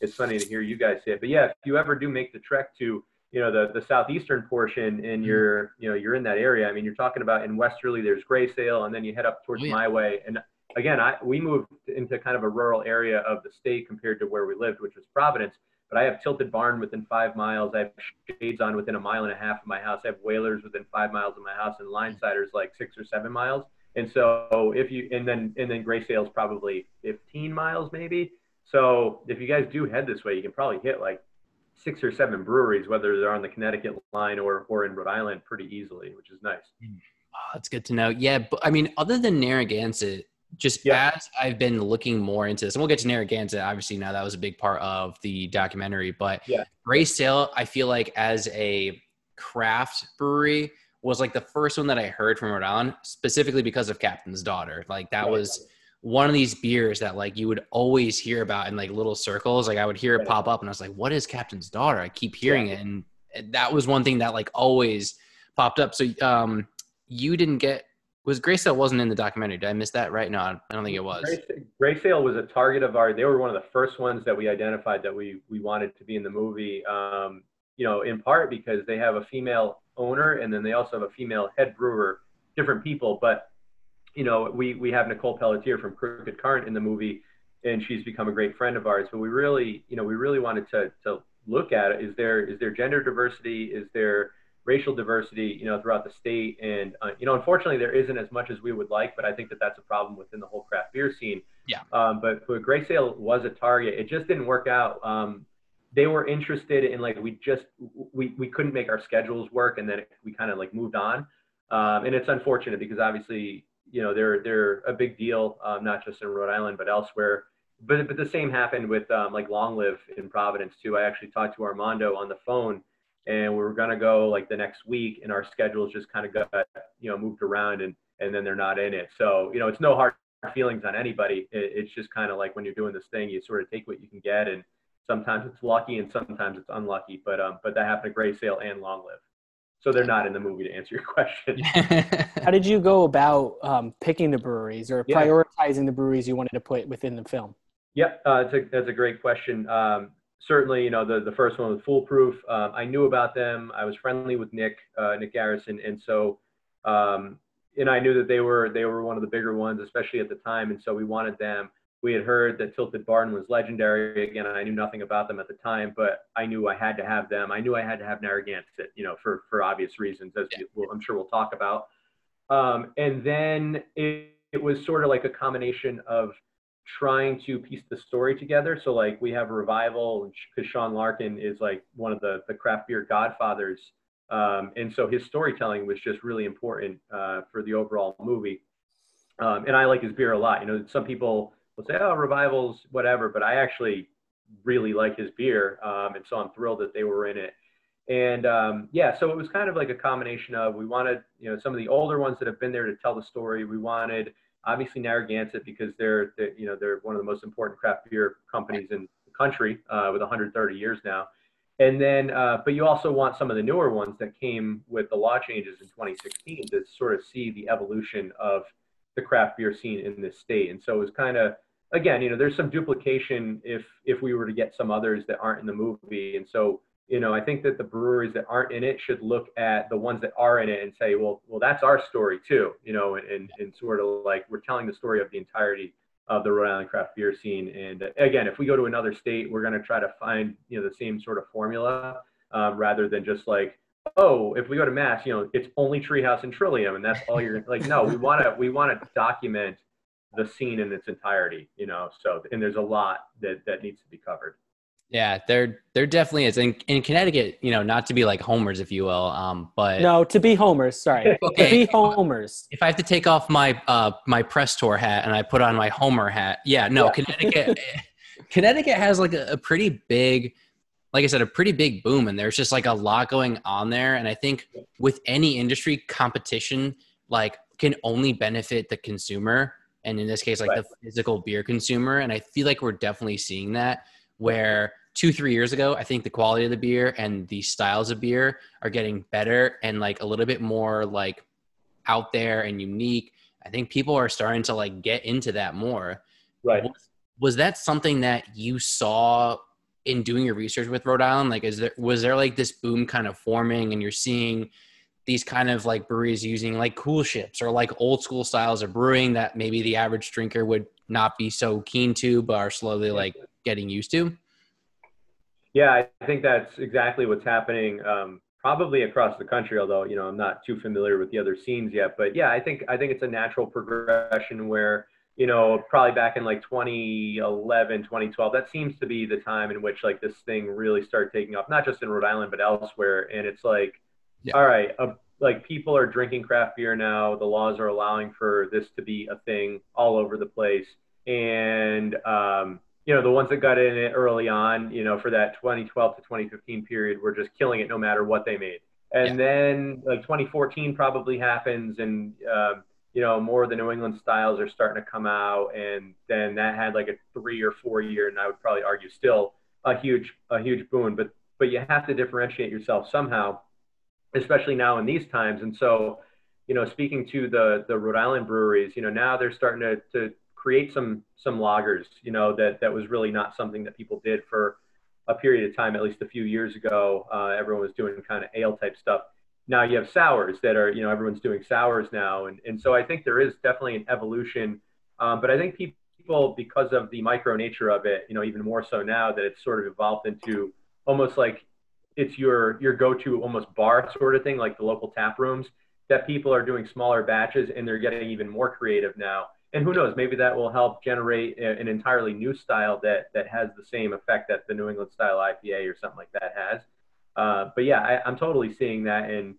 C: it's funny to hear you guys say it. But yeah, if you ever do make the trek to you know the the southeastern portion and mm-hmm. you're you know you're in that area. I mean, you're talking about in Westerly, there's Grey Sail, and then you head up towards oh, yeah. my way. And again, I we moved into kind of a rural area of the state compared to where we lived, which was Providence. But I have Tilted Barn within five miles. I have Shaidzon within a mile and a half of my house. I have Whalers within five miles of my house, and Linesiders like six or seven miles. And so if you and then and then Grey Sail's probably 15 miles maybe. So if you guys do head this way, you can probably hit like six or seven breweries, whether they're on the Connecticut line or or in Rhode Island, pretty easily, which is nice.
A: Oh, that's good to know. Yeah, but I mean, other than Narragansett, just yeah. as I've been looking more into this, and we'll get to Narragansett. Obviously, now that was a big part of the documentary, but
C: yeah,
A: Grey Sail, I feel like as a craft brewery was like the first one that I heard from Rhode Island, specifically because of Captain's Daughter. Like that right. was one of these beers that like you would always hear about in like little circles. Like I would hear it pop up and I was like, what is Captain's Daughter? I keep hearing yeah. it. And that was one thing that like always popped up. So um you didn't get was Grey Sail wasn't in the documentary. Did I miss that right? No, I don't think it was.
C: Grey Sail was a target of our. They were one of the first ones that we identified that we we wanted to be in the movie. Um, you know, in part because they have a female owner and then they also have a female head brewer. Different people, but you know, we we have Nicole Pelletier from Crooked Current in the movie, and she's become a great friend of ours. But we really, you know, we really wanted to to look at it. Is there is there gender diversity? Is there racial diversity, you know, throughout the state? And uh, you know, unfortunately, there isn't as much as we would like. But I think that that's a problem within the whole craft beer scene.
A: Yeah.
C: Um, but but Grey Sail was a target. It just didn't work out. Um, they were interested in like we just we we couldn't make our schedules work, and then we kind of like moved on. Um, and it's unfortunate because obviously, you know, they're they're a big deal, um, not just in Rhode Island but elsewhere but but the same happened with um, like Long Live in Providence too. I actually talked to Armando on the phone, and we were gonna go like the next week, and our schedules just kind of got you know moved around, and and then they're not in it. So you know it's no hard feelings on anybody. It, it's just kind of like when you're doing this thing, you sort of take what you can get, and sometimes it's lucky and sometimes it's unlucky. But um but that happened to Grey Sail and Long Live. So they're not in the movie to answer your question.
B: How did you go about um, picking the breweries or yeah. prioritizing the breweries you wanted to put within the film?
C: Yep, uh, that's, a, that's a great question. Um, certainly, you know, the, the first one was Foolproof. Um, I knew about them. I was friendly with Nick, uh, Nick Garrison. And so, um, and I knew that they were, they were one of the bigger ones, especially at the time. And so we wanted them. We had heard that Tilted Barn was legendary. Again, I knew nothing about them at the time, but I knew I had to have them. I knew I had to have Narragansett, you know, for, for obvious reasons, as yeah. we'll, I'm sure we'll talk about. Um, and then it, it was sort of like a combination of trying to piece the story together. So like we have revival because Sean Larkin is like one of the the craft beer godfathers, um, and so his storytelling was just really important uh, for the overall movie. Um, and I like his beer a lot. You know, some people will say, "Oh, revivals, whatever," but I actually really like his beer, um, and so I'm thrilled that they were in it. And um, yeah, so it was kind of like a combination of we wanted, you know, some of the older ones that have been there to tell the story. We wanted obviously Narragansett because they're, they're, you know they're one of the most important craft beer companies in the country uh, with 130 years now. And then, uh, but you also want some of the newer ones that came with the law changes in 2016 to sort of see the evolution of the craft beer scene in this state. And so it was kind of, again, you know, there's some duplication if if we were to get some others that aren't in the movie. And so you know, I think that the breweries that aren't in it should look at the ones that are in it and say, well, well, that's our story too, you know, and, and sort of like we're telling the story of the entirety of the Rhode Island craft beer scene. And again, if we go to another state, we're going to try to find, you know, the same sort of formula um, rather than just like, oh, if we go to Mass, you know, it's only Treehouse and Trillium, and that's all you're like. No, we want to we want to document the scene in its entirety, you know. So, and there's a lot that that needs to be covered.
A: Yeah, there there definitely is. In, in Connecticut, you know, not to be like homers, if you will, um, but
B: no, to be homers. Sorry, okay. to be homers.
A: If I have to take off my uh my press tour hat and I put on my homer hat, yeah, no, yeah. Connecticut, Connecticut has like a, a pretty big, like I said, a pretty big boom, and there's just like a lot going on there. And I think with any industry, competition like can only benefit the consumer, and in this case, like right. the physical beer consumer. And I feel like we're definitely seeing that where two three years ago i think the quality of the beer and the styles of beer are getting better and like a little bit more like out there and unique i think people are starting to like get into that more.
C: Right.
A: Was, was that something that you saw in doing your research with rhode island? Like is there was there like this boom kind of forming and you're seeing these kind of like breweries using like coolships or like old school styles of brewing that maybe the average drinker would not be so keen to but are slowly like getting used to?
C: Yeah, I think that's exactly what's happening. Um, probably across the country, although you know I'm not too familiar with the other scenes yet. But yeah, I think I think it's a natural progression where you know probably back in like 2011, 2012, that seems to be the time in which like this thing really started taking off, not just in Rhode Island but elsewhere. And it's like, yeah. all right, uh, like people are drinking craft beer now. The laws are allowing for this to be a thing all over the place, and um, you know, the ones that got in it early on, you know, for that 2012 to 2015 period were just killing it no matter what they made. And yeah. then like 2014 probably happens and, um, you know, more of the New England styles are starting to come out. And then that had like a three or four year, and I would probably argue still a huge, a huge boon, but, but you have to differentiate yourself somehow, especially now in these times. And so, you know, speaking to the, the Rhode Island breweries, you know, now they're starting to, to create some some lagers. You know that that was really not something that people did for a period of time. At least a few years ago, uh, everyone was doing kind of ale type stuff. Now you have sours that are you know everyone's doing sours now, and and so I think there is definitely an evolution. Um, but I think people because of the micro nature of it, you know, even more so now that it's sort of evolved into almost like it's your your go-to almost bar sort of thing, like the local tap rooms. That people are doing smaller batches and they're getting even more creative now. And who knows, maybe that will help generate an entirely new style that that has the same effect that the New England style IPA or something like that has. Uh, but yeah, I, I'm totally seeing that and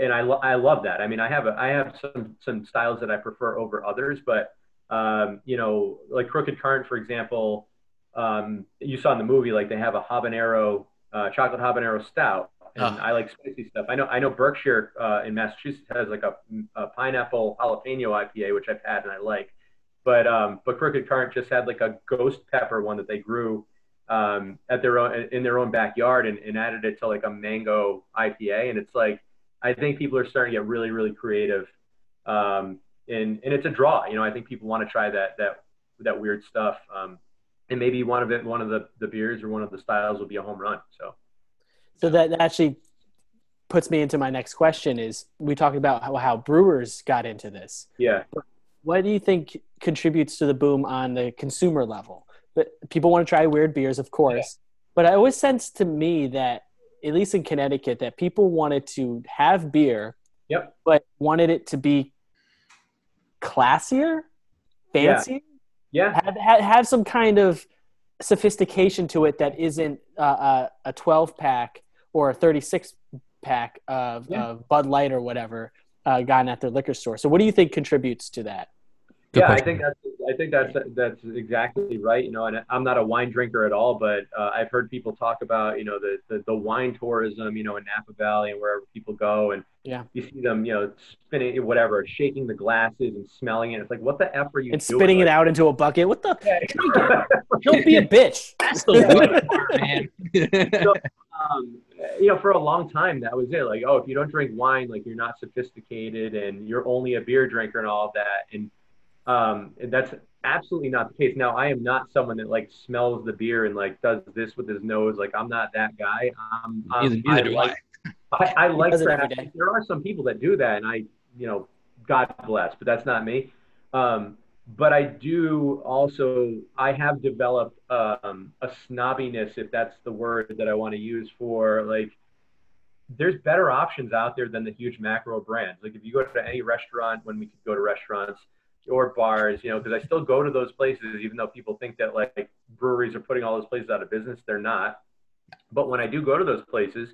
C: and I, lo- I love that. I mean, I have a, I have some some styles that I prefer over others, but um, you know, like Crooked Current, for example, um, you saw in the movie, like they have a habanero, uh, chocolate habanero stout, and oh. I like spicy stuff. I know I know Berkshire uh, in Massachusetts has like a, a, pineapple jalapeno IPA, which I've had and I like. But um, but Crooked Current just had like a ghost pepper one that they grew um, at their own in their own backyard and, and added it to like a mango IPA, and it's like I think people are starting to get really, really creative. Um, and, and it's a draw, you know, I think people want to try that, that, that weird stuff. Um, and maybe one of it, one of the, the beers or one of the styles will be a home run. So,
B: so that actually puts me into my next question is we talked about how, how brewers got into this.
C: Yeah.
B: What do you think contributes to the boom on the consumer level? But people want to try weird beers, of course. Yeah. But I always sense to me that at least in Connecticut, that people wanted to have beer,
C: yep.
B: but wanted it to be classier, fancier.
C: Yeah.
B: Have, have, have some kind of sophistication to it that isn't uh, a 12 pack or a 36 pack of, yeah. of Bud Light or whatever uh, gotten at their liquor store. So, what do you think contributes to that?
C: Good yeah, question. I think that's I think that's that's exactly right. You know, and I'm not a wine drinker at all, but uh, I've heard people talk about you know the, the, the wine tourism, you know, in Napa Valley and wherever people go, and
B: yeah,
C: you see them, you know, spinning whatever, shaking the glasses and smelling it. It's like, what the f are you?
B: And doing? spitting it out into a bucket. What the? Don't be a bitch. That's the part,
C: man. so, um, you know, for a long time, that was it. Like, oh, if you don't drink wine, like you're not sophisticated and you're only a beer drinker and all of that, and um, that's absolutely not the case. Now, I am not someone that like smells the beer and like does this with his nose. Like, I'm not that guy. Um, um I like, I, I like there are some people that do that, and I, you know, God bless, but that's not me. Um, but I do also, I have developed um, a snobbiness, if that's the word that I want to use for like, there's better options out there than the huge macro brands. Like if you go to any restaurant, when we could go to restaurants, or bars, you know, because I still go to those places, even though people think that like breweries are putting all those places out of business. They're not. But when I do go to those places,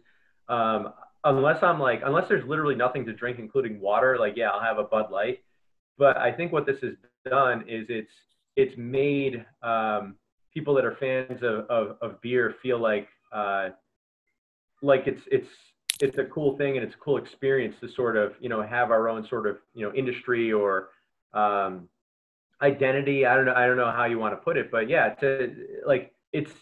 C: um, unless I'm like, unless there's literally nothing to drink, including water, like, yeah, I'll have a Bud Light. But I think what this has done is it's, it's made um, people that are fans of, of, of beer feel like, uh, like it's, it's, it's a cool thing and it's a cool experience to sort of, you know, have our own sort of, you know, industry or, um, identity. I don't know. I don't know how you want to put it, but yeah, to like it's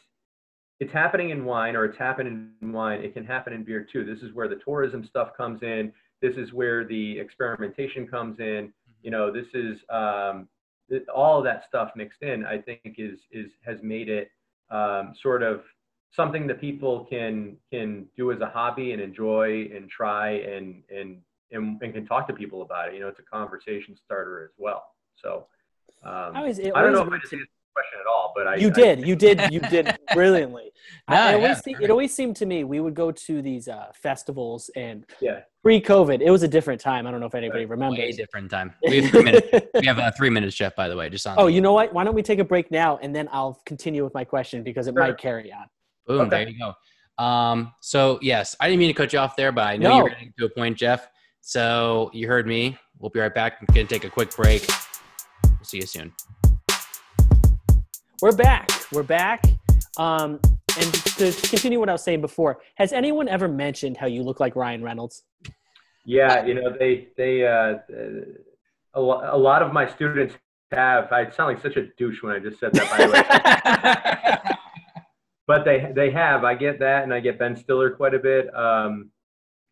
C: it's happening in wine or it's happening in wine. It can happen in beer too. This is where the tourism stuff comes in. This is where the experimentation comes in. You know, this is um, all of that stuff mixed in. I think is is has made it um, sort of something that people can can do as a hobby and enjoy and try and and and, and can talk to people about it. You know, it's a conversation starter as well. So um, I, was, I don't know if I just question at all, but I
B: you did, I, you did, you did brilliantly. no, I, always yeah. it always seemed to me we would go to these uh, festivals and
C: yeah.
B: pre-COVID, it was a different time. I don't know if anybody right. remembers.
A: Way different time. We have three minutes. we have uh, three minutes, Jeff. By the way, just on.
B: Oh, you know what? Why don't we take a break now and then I'll continue with my question because it sure. might carry on.
A: Boom! Okay. There you go. Um, so yes, I didn't mean to cut you off there, but I know no. you're getting to a point, Jeff. So you heard me. We'll be right back. I'm going to take a quick break. We'll see you soon.
B: We're back. We're back. Um, and to continue what I was saying before, has anyone ever mentioned how you look like Ryan Reynolds?
C: Yeah, you know, they, they, uh, a, a lot of my students have. I sound like such a douche when I just said that, by the way. but they, they have. I get that, and I get Ben Stiller quite a bit. Um,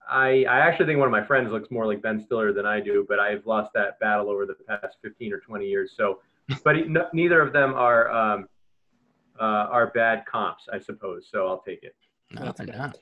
C: I, I actually think one of my friends looks more like Ben Stiller than I do, but I've lost that battle over the past 15 or 20 years. So, but he, no, neither of them are um, uh, are bad comps, I suppose. So I'll take it.
A: No, they're not.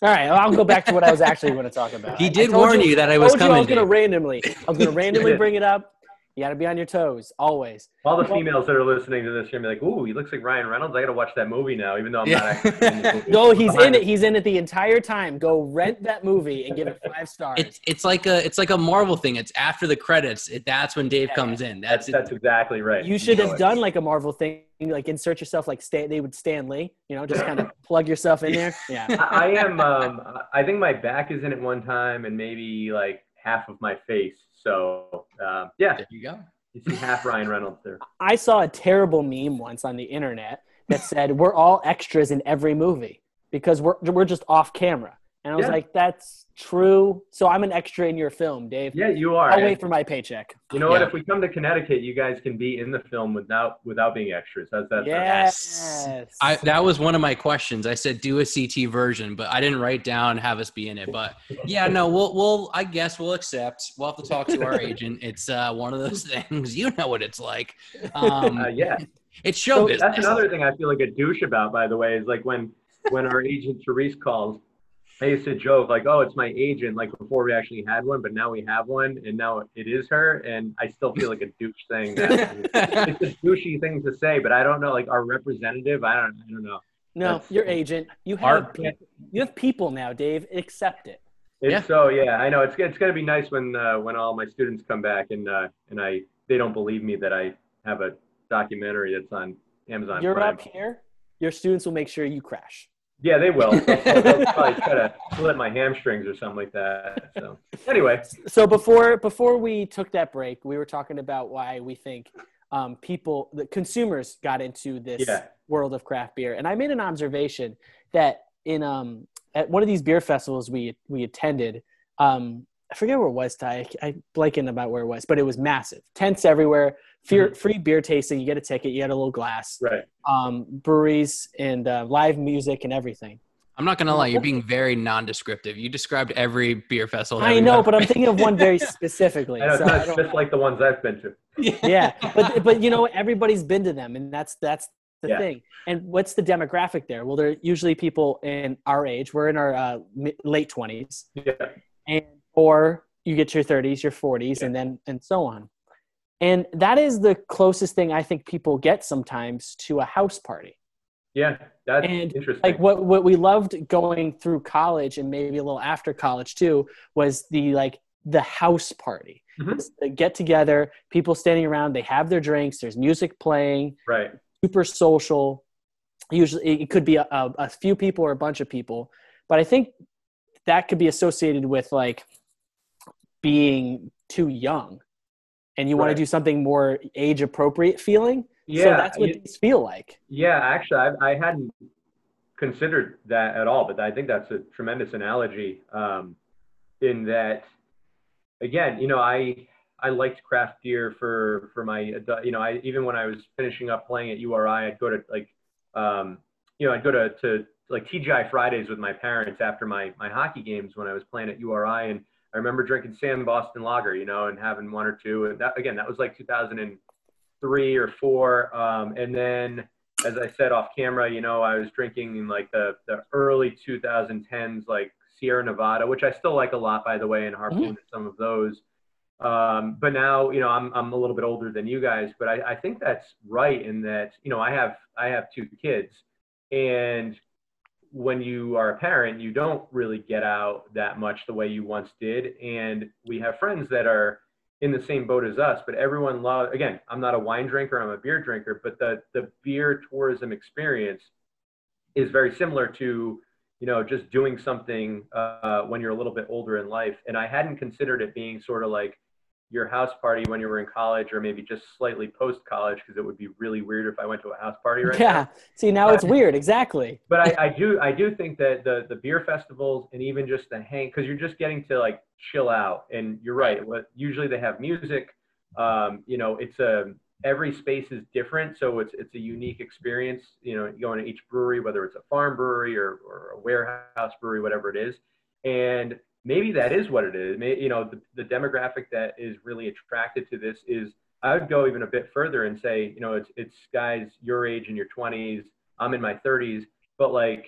B: All right, well, I'll go back to what I was actually going to talk about.
A: He did warn you, you, that I was coming. I
B: was going to randomly, I was going to randomly bring it up, You got to be on your toes always.
C: All the females that are listening to this are gonna be like, "Ooh, he looks like Ryan Reynolds. I got to watch that movie now, even though I'm
A: Yeah.
C: not." Actually in the movie.
B: No, he's in it. He's in it the entire time. Go rent that movie and give it five stars.
A: It's it's like a it's like a Marvel thing. It's after the credits. It, that's when Dave
B: Yeah,
A: comes in.
C: That's
A: That's,
C: that's exactly right.
B: you should
C: know
B: have
C: it.
B: done like a Marvel thing, like insert yourself like Stan. They would Stan Lee, you know, just kind of plug yourself in there. Yeah.
C: I, I am. Um, I think my back is in it one time, and maybe like half of my face. So um, yeah,
A: there you go.
C: you see half Ryan Reynolds there.
B: I saw a terrible meme once on the internet that said we're all extras in every movie because we're we're just off camera. And I was
C: Yeah.
B: like, that's true. So I'm an extra in your film, Dave.
C: Yeah, you are.
B: I'll
C: And
B: wait for my paycheck.
C: you know what? If we come to Connecticut, you guys can be in the film without without being extras. How's that? sound?
B: Yes.
A: I that was one of my questions. I said do a CT version, but I didn't write down have us be in it. But yeah, no, we'll we'll I guess we'll accept. We'll have to talk to our agent. It's uh, one of those things. You know what it's like. Um,
C: Uh, yeah,
A: it's show
C: that's
A: business.
C: another thing I feel like a douche about. By the way, is like when when our agent Therese calls. I used to joke like, "Oh, it's my agent." Like before we actually had one, but now we have one, and now it is her, and I still feel like a douche saying that. it's a douchey thing to say, but I don't know. Like our representative, I don't, I don't know.
B: no,
C: that's-
B: your agent. You have people, you have people now, Dave. Accept it.
C: It's
A: Yeah.
C: so yeah, I know. It's it's gonna be nice when uh, when all my students come back and uh, and I they don't believe me that I have a documentary that's on Amazon.
B: You're
C: Prime.
B: up here. Your students will make sure you crash.
C: Yeah, they will. They'll, they'll probably try to split my hamstrings or something like that. So anyway,
B: So before before we took that break, we were talking about why we think um, people, the consumers, got into this
C: Yeah.
B: world of craft beer, and I made an observation that in um, at one of these beer festivals we we attended, um, I forget where it was. Ty, I, I blanking about where it was, but it was massive. Tents everywhere, fear, free beer tasting. You get a ticket, you get a little glass,
C: right.
B: um, breweries and uh, live music and everything.
A: I'm not gonna lie, you're being very non-descriptive. You described every beer festival.
B: I know, but I'm thinking of one very specifically.
C: I know
B: so
C: it's
B: I
C: not just like the ones I've been to.
B: yeah but but you know everybody's been to them and that's that's the
C: Yeah.
B: thing and what's the demographic there well they're usually people in our age we're in our uh, late 20s
C: Yeah.
B: and or you get your 30s your 40s and then and so on and that is the closest thing i think people get sometimes to a house party
C: Yeah, that's
B: And,
C: interesting.
B: like what what we loved going through college and maybe a little after college too was the like the house party
C: Mhm.
B: The get together people standing around they have their drinks there's music playing
C: right.
B: super social usually it could be a, a, a few people or a bunch of people but i think that could be associated with like being too young and you want to do something more age appropriate feeling
C: Yeah.
B: so that's what
C: you-
B: these feel like
C: Yeah, actually, I, I hadn't considered that at all, but I think that's a tremendous analogy. Um, in that, again, you know, I I liked craft beer for for my you know I even when I was finishing up playing at URI, I'd go to like um, you know I'd go to to like TGI Fridays with my parents after my my hockey games when I was playing at URI, and I remember drinking Sam Boston Lager, you know, and having one or two, and that again that was like 2003 or four, um, and then as I said off camera, you know, I was drinking in like the, the early 2010s, like Sierra Nevada, which I still like a lot, by the way, and Harpoon at some of those. Um, but now, you know, I'm, I'm a little bit older than you guys, but I, I think that's right in that, you know, I have, I have two kids and when you are a parent, you don't really get out that much the way you once did. And we have friends that are, in the same boat as us, but everyone loves, again, I'm not a wine drinker, I'm a beer drinker, but the, the beer tourism experience is very similar to, you know, just doing something uh, when you're a little bit older in life. And I hadn't considered it being sort of like your house party when you were in college or maybe just slightly post college, because it would be really weird if I went to a house party right now
B: yeah. See now it's weird. Exactly.
C: But I, I do I do think that the the beer festivals and even just the hang because you're just getting to like chill out. And you're right what usually they have music. Um, you know it's a every space is different so it's it's a unique experience you know going to each brewery whether it's a farm brewery or, or a warehouse brewery whatever it is. And maybe that is what it is May you know the, the demographic that is really attracted to this is I would go even a bit further and say, you know, it's it's guys your age in your 20s. I'm in my 30s, but like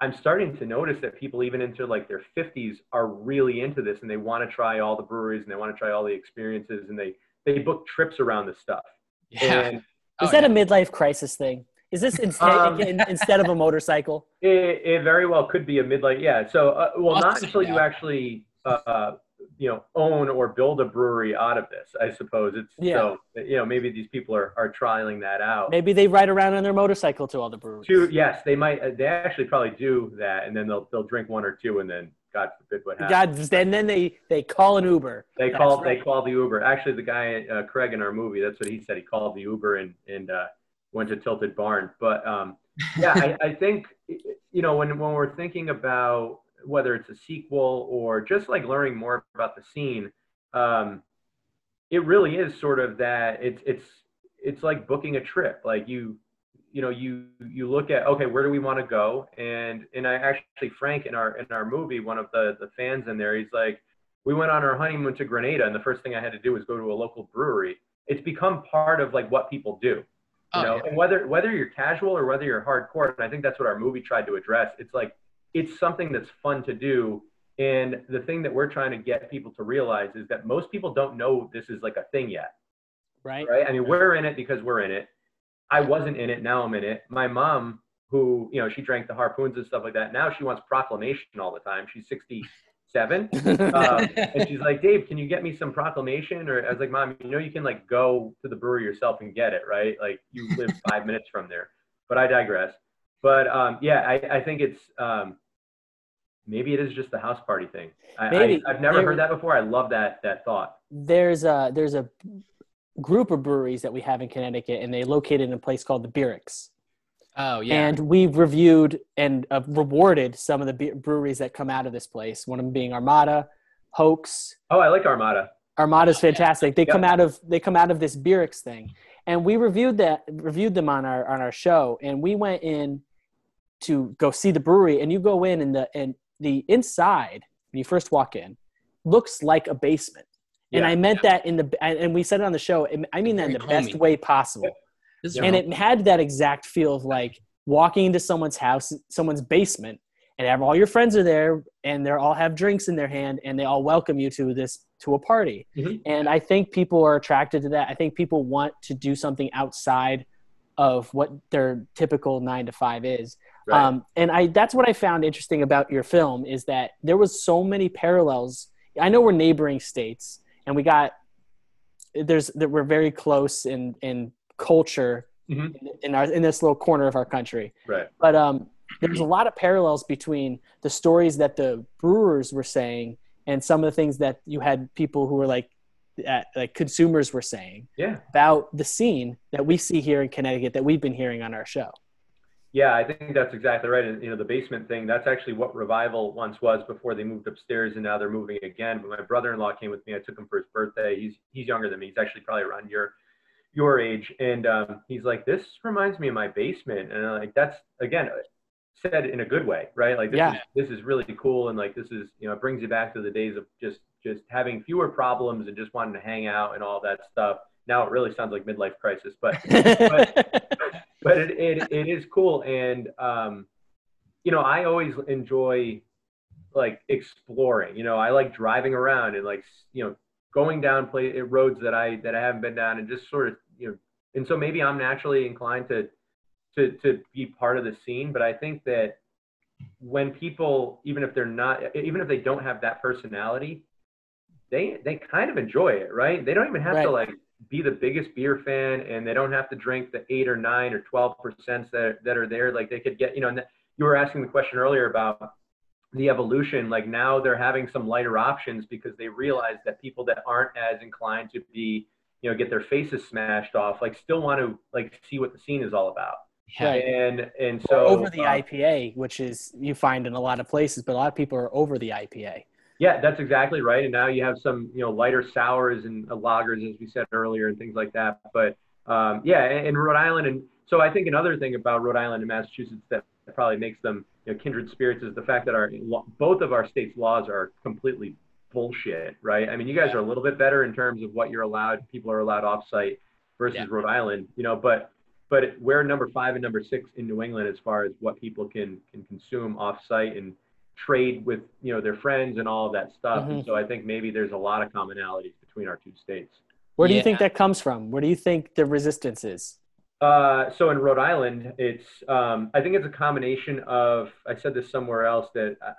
C: I'm starting to notice that people even into like their 50s are really into this and they want to try all the breweries and they want to try all the experiences and they they book trips around this stuff.
A: Yeah.
C: And
A: Oh,
B: Is that
A: yeah.
B: a midlife crisis thing? Is this instead
C: Um,
B: instead of a motorcycle?
C: it, it very well could be a midlife. Yeah. So, uh, well, not until you actually, uh, you know, own or build a brewery out of this. I suppose it's
B: Yeah.
C: so. You know, maybe these people are are trialing that out.
B: Maybe they ride around on their motorcycle to all the breweries.
C: Two, yes, they might. uh, They actually probably do that, and then they'll they'll drink one or two, and then God forbid what happens.
B: God, and then they they call an Uber.
C: They
B: That's
C: called.
B: right.
C: They call the Uber. Actually, the guy uh, Craig in our movie. That's what he said. He called the Uber and and uh, went to Tilted Barn. But um, yeah, I, I think you know when when we're thinking about whether it's a sequel or just like learning more about the scene, um, it really is sort of that. It's it's it's like booking a trip. Like you you know you you look at okay where do we want to go and and i actually frank in our in our movie one of the the fans in there he's like we went on our honeymoon to grenada and the first thing i had to do was go to a local brewery it's become part of like what people do you
A: Oh,
C: know
A: yeah.
C: and whether whether you're casual or whether you're hardcore and i think that's what our movie tried to address it's like it's something that's fun to do and the thing that we're trying to get people to realize is that most people don't know this is like a thing yet
B: Right?
C: right? I mean, we're in it because we're in it. I wasn't in it. Now I'm in it. My mom, who you know, she drank the harpoons and stuff like that. Now she wants proclamation all the time. She's 67, um, and she's like, Dave, can you get me some proclamation? Or I was like, Mom, you know, you can like go to the brewery yourself and get it, right? Like you live five minutes from there. But I digress. But um, yeah, I, I think it's um, maybe it is just the house party thing. I,
B: Maybe.
C: I, I've never
B: There-
C: heard that before. I love that that thought.
B: there's a there's a group of breweries that we have in Connecticut, and they located in a place called the Beerix.
A: Oh yeah.
B: And we've reviewed and uh, rewarded some of the breweries that come out of this place. One of them being Armada, Hoax.
C: Oh, I like Armada.
B: Armada's fantastic. They
C: Yeah.
B: come out of they come out of this Beerix thing, and we reviewed that reviewed them on our on our show, and we went in to go see the brewery, and you go in and the and the inside when you first walk in looks like a basement.
C: yeah.
B: And I meant that in the and and we said it on the show. I mean that in the
A: Very
B: best way possible.
C: Yeah.
B: And it had that exact feel of like walking into someone's house, someone's basement, and have all your friends are there, and they all have drinks in their hand, and they all welcome you to this to a party.
C: Mhm.
B: And I think people are attracted to that. I think people want to do something outside of what their typical nine to five is.
C: Right.
B: Um, and I that's what I found interesting about your film is that there was so many parallels. I know we're neighboring states, and we got there's that we're very close in in culture
C: Mhm.
B: in, in our in this little corner of our country.
C: right.
B: But um, there's a lot of parallels between the stories that the brewers were saying and some of the things that you had people who were like uh, like consumers were saying
C: Yeah.
B: about the scene that we see here in Connecticut that we've been hearing on our show.
C: Yeah, I think that's exactly right. And you know, the basement thing, that's actually what Revival once was before they moved upstairs and now they're moving again. But my brother-in-law came with me. I took him for his birthday. He's he's younger than me. He's actually probably around your your age. And um, he's like, This reminds me of my basement. And I'm like, that's again said in a good way, right? Like this
B: Yeah.
C: is this is really cool and like this is, you know, it brings you back to the days of just just having fewer problems and just wanting to hang out and all that stuff. Now it really sounds like midlife crisis, but but it, it, it is cool and um, you know i always enjoy like exploring you know i like driving around and like you know going down play eh, roads that i that i haven't been down and just sort of you know and so maybe i'm naturally inclined to to to be part of the scene but i think that when people even if they're not eh, even if they don't have that personality they they kind of enjoy it right? They don't even have to like be the biggest beer fan and they don't have to drink the eight or nine or 12 percent that, that are there. Like they could get you know and you were asking the question earlier about the evolution like now they're having some lighter options because they realize that people that aren't as inclined to be you know get their faces smashed off like still want to like see what the scene is all about
A: Yeah.
C: and and
B: So over the
C: uh,
B: IPA, which is you find in a lot of places, but a lot of people are over the IPA.
C: Yeah, that's exactly right. And now you have some, you know, lighter sours and uh, lagers, as we said earlier, and things like that. But um, yeah, in Rhode Island, and so I think another thing about Rhode Island and Massachusetts that probably makes them you know, kindred spirits is the fact that our both of our states' laws are completely bullshit, right? I mean, you guys are a little bit better in terms of what you're allowed, people are allowed off-site versus
A: Yeah.
C: Rhode Island, you know, but but we're number five and number six in New England as far as what people can can consume off-site and trade with you know their friends and all of that stuff. And
B: Mhm.
C: so I think maybe there's a lot of commonalities between our two states.
B: Where do yeah. you think that comes from? Where do you think the resistance is?
C: Uh, so in Rhode Island, it's um, I think it's a combination of I said this somewhere else that uh,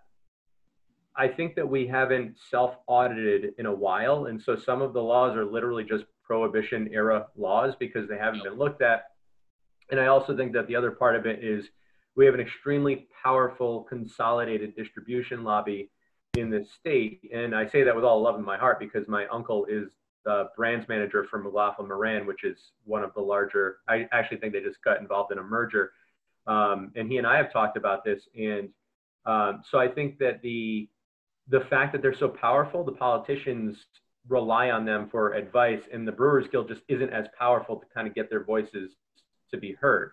C: I think that we haven't self audited in a while, and so some of the laws are literally just prohibition era laws because they haven't been looked at. And I also think that the other part of it is we have an extremely powerful consolidated distribution lobby in the state, and I say that with all love in my heart because my uncle is the brands manager for McLaughlin Moran, which is one of the larger. I actually think they just got involved in a merger, um, and he and I have talked about this. And um, so I think that the the fact that they're so powerful, the politicians rely on them for advice, and the Brewers Guild just isn't as powerful to kind of get their voices to be heard.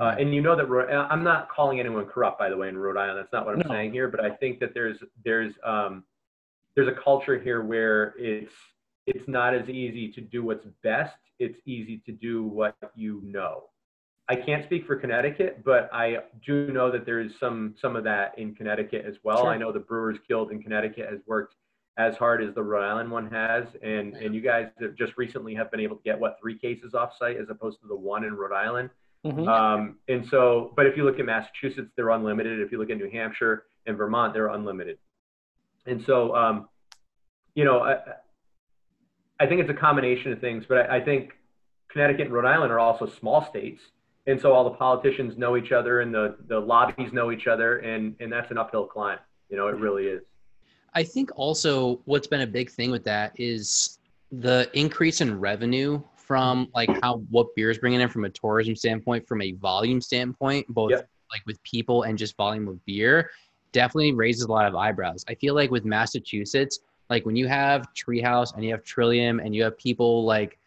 C: Uh, mm-hmm. and you know that I'm not calling anyone corrupt, by the way, in Rhode Island. That's not what I'm no. saying here. But I think that there's there's um, there's a culture here where it's it's not as easy to do what's best. It's easy to do what you know. I can't speak for Connecticut, but I do know that there is some some of that in Connecticut as well. Sure. I know the Brewers Guild in Connecticut has worked as hard as the Rhode Island one has, and and you guys have just recently have been able to get what three cases off site as opposed to the one in Rhode Island. Mm-hmm. Um, and so, but if you look at Massachusetts, they're unlimited. If you look at New Hampshire and Vermont, they're unlimited. And so, um, you know, I, I think it's a combination of things, but I, I think Connecticut and Rhode Island are also small states. And so all the politicians know each other and the, the lobbies know each other. And, and that's an uphill climb. You know, it really is.
A: I think also what's been a big thing with that is the increase in revenue from like how what beer is bringing in from a tourism standpoint, from a volume standpoint, both yep. like with people and just volume of beer, definitely raises a lot of eyebrows. I feel like with Massachusetts, like when you have Treehouse and you have Trillium and you have people like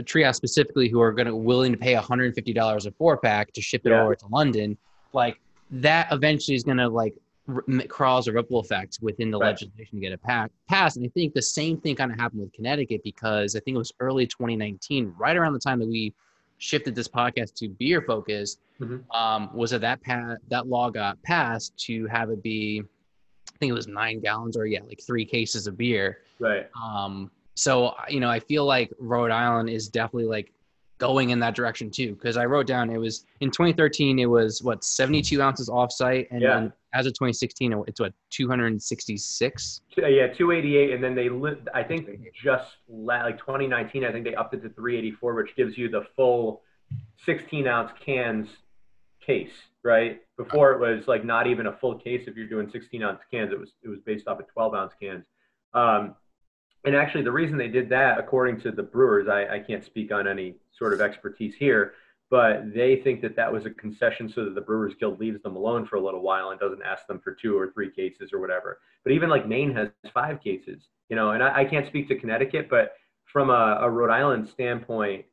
A: Treehouse specifically who are going to willing to pay $150 a four pack to ship it yeah. over to London, like that eventually is going to like r- cause a ripple effect within the right. legislation to get it pack- passed. And I think the same thing kind of happened with Connecticut because I think it was early 2019, right around the time that we shifted this podcast to beer focus, mm-hmm. um, was that that pa- that law got passed to have it be think it was nine gallons or yeah, like three cases of beer.
C: Right.
A: Um, so you know, I feel like Rhode Island is definitely like going in that direction too. Because I wrote down it was in 2013, it was what 72 ounces offsite, and yeah. then as of 2016, it's what 266.
C: Yeah, 288, and then they li- I think just like 2019, I think they upped it to 384, which gives you the full 16 ounce cans case, right? Before it was like not even a full case if you're doing 16 ounce cans. It was it was based off of 12 ounce cans. Um, and actually, the reason they did that, according to the brewers, I, I can't speak on any sort of expertise here, but they think that that was a concession so that the Brewers Guild leaves them alone for a little while and doesn't ask them for two or three cases or whatever. But even like Maine has five cases, you know, and I, I can't speak to Connecticut, but from a, a Rhode Island standpoint,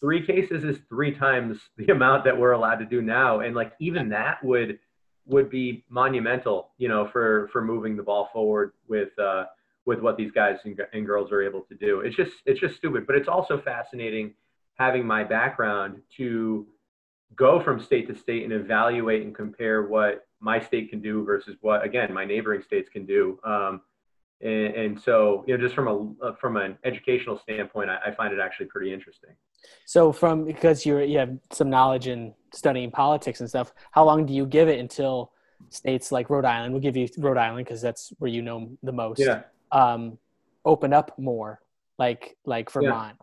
C: three cases is three times the amount that we're allowed to do now. And like even that would would be monumental you know for for moving the ball forward with uh with what these guys and, and girls are able to do. It's just it's just stupid. But it's also fascinating having my background to go from state to state and evaluate and compare what my state can do versus what again my neighboring states can do. Um, and, and, so you know just from a from an educational standpoint I, I find it actually pretty interesting
B: so from because you're you have some knowledge in studying politics and stuff, how long do you give it until states like Rhode Island, we'll give you Rhode Island because that's where you know the most.
C: Yeah.
B: Um, open up more, like like Vermont.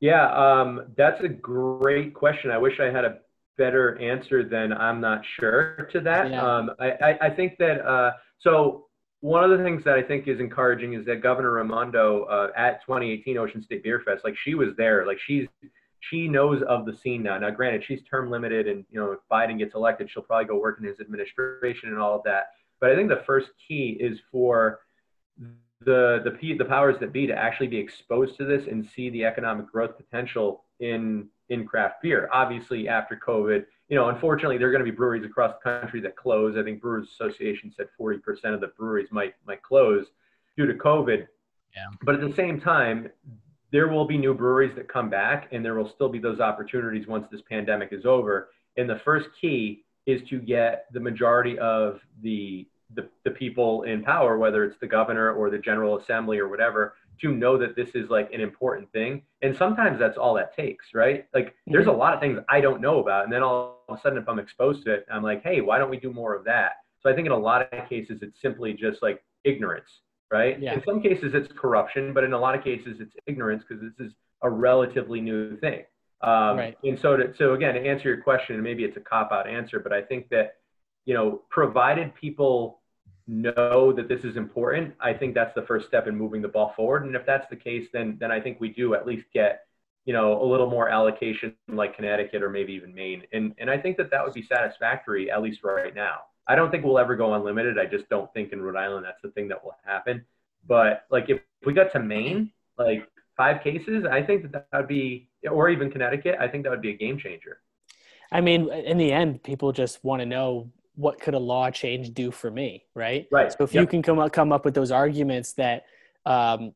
C: Yeah, yeah um, that's a great question. I wish I had a better answer than I'm not sure to that. Yeah. Um, I, I, I think that uh, so one of the things that I think is encouraging is that Governor Raimondo uh, at 2018 Ocean State Beer Fest, like she was there, like she's she knows of the scene now. Now, granted, she's term limited, and you know if Biden gets elected, she'll probably go work in his administration and all of that. But I think the first key is for the the the powers that be to actually be exposed to this and see the economic growth potential in in craft beer. Obviously, after COVID, you know, unfortunately, there are going to be breweries across the country that close. I think Brewers Association said 40% of the breweries might might close due to COVID.
A: Yeah.
C: But at the same time, there will be new breweries that come back, and there will still be those opportunities once this pandemic is over. And the first key is to get the majority of the the, the people in power, whether it's the governor or the general assembly or whatever, to know that this is like an important thing. And sometimes that's all that takes, right? Like there's a lot of things I don't know about. And then all of a sudden, if I'm exposed to it, I'm like, hey, why don't we do more of that? So I think in a lot of cases, it's simply just like ignorance, right?
B: Yeah.
C: In some cases, it's corruption, but in a lot of cases, it's ignorance because this is a relatively new thing. Um,
B: Right.
C: And so, to, so again, to answer your question, and maybe it's a cop out answer, but I think that, you know, provided people know that this is important, I think that's the first step in moving the ball forward. And if that's the case, then then I think we do at least get you know a little more allocation like Connecticut or maybe even Maine. And and I think that that would be satisfactory at least right now. I don't think we'll ever go unlimited. I just don't think in Rhode Island that's the thing that will happen. But like if we got to Maine, like five cases, I think that that would be, or even Connecticut, I think that would be a game changer.
B: I mean, in the end, people just want to know what could a law change do for me, right?
C: Right.
B: So if you can come up, come up with those arguments that um,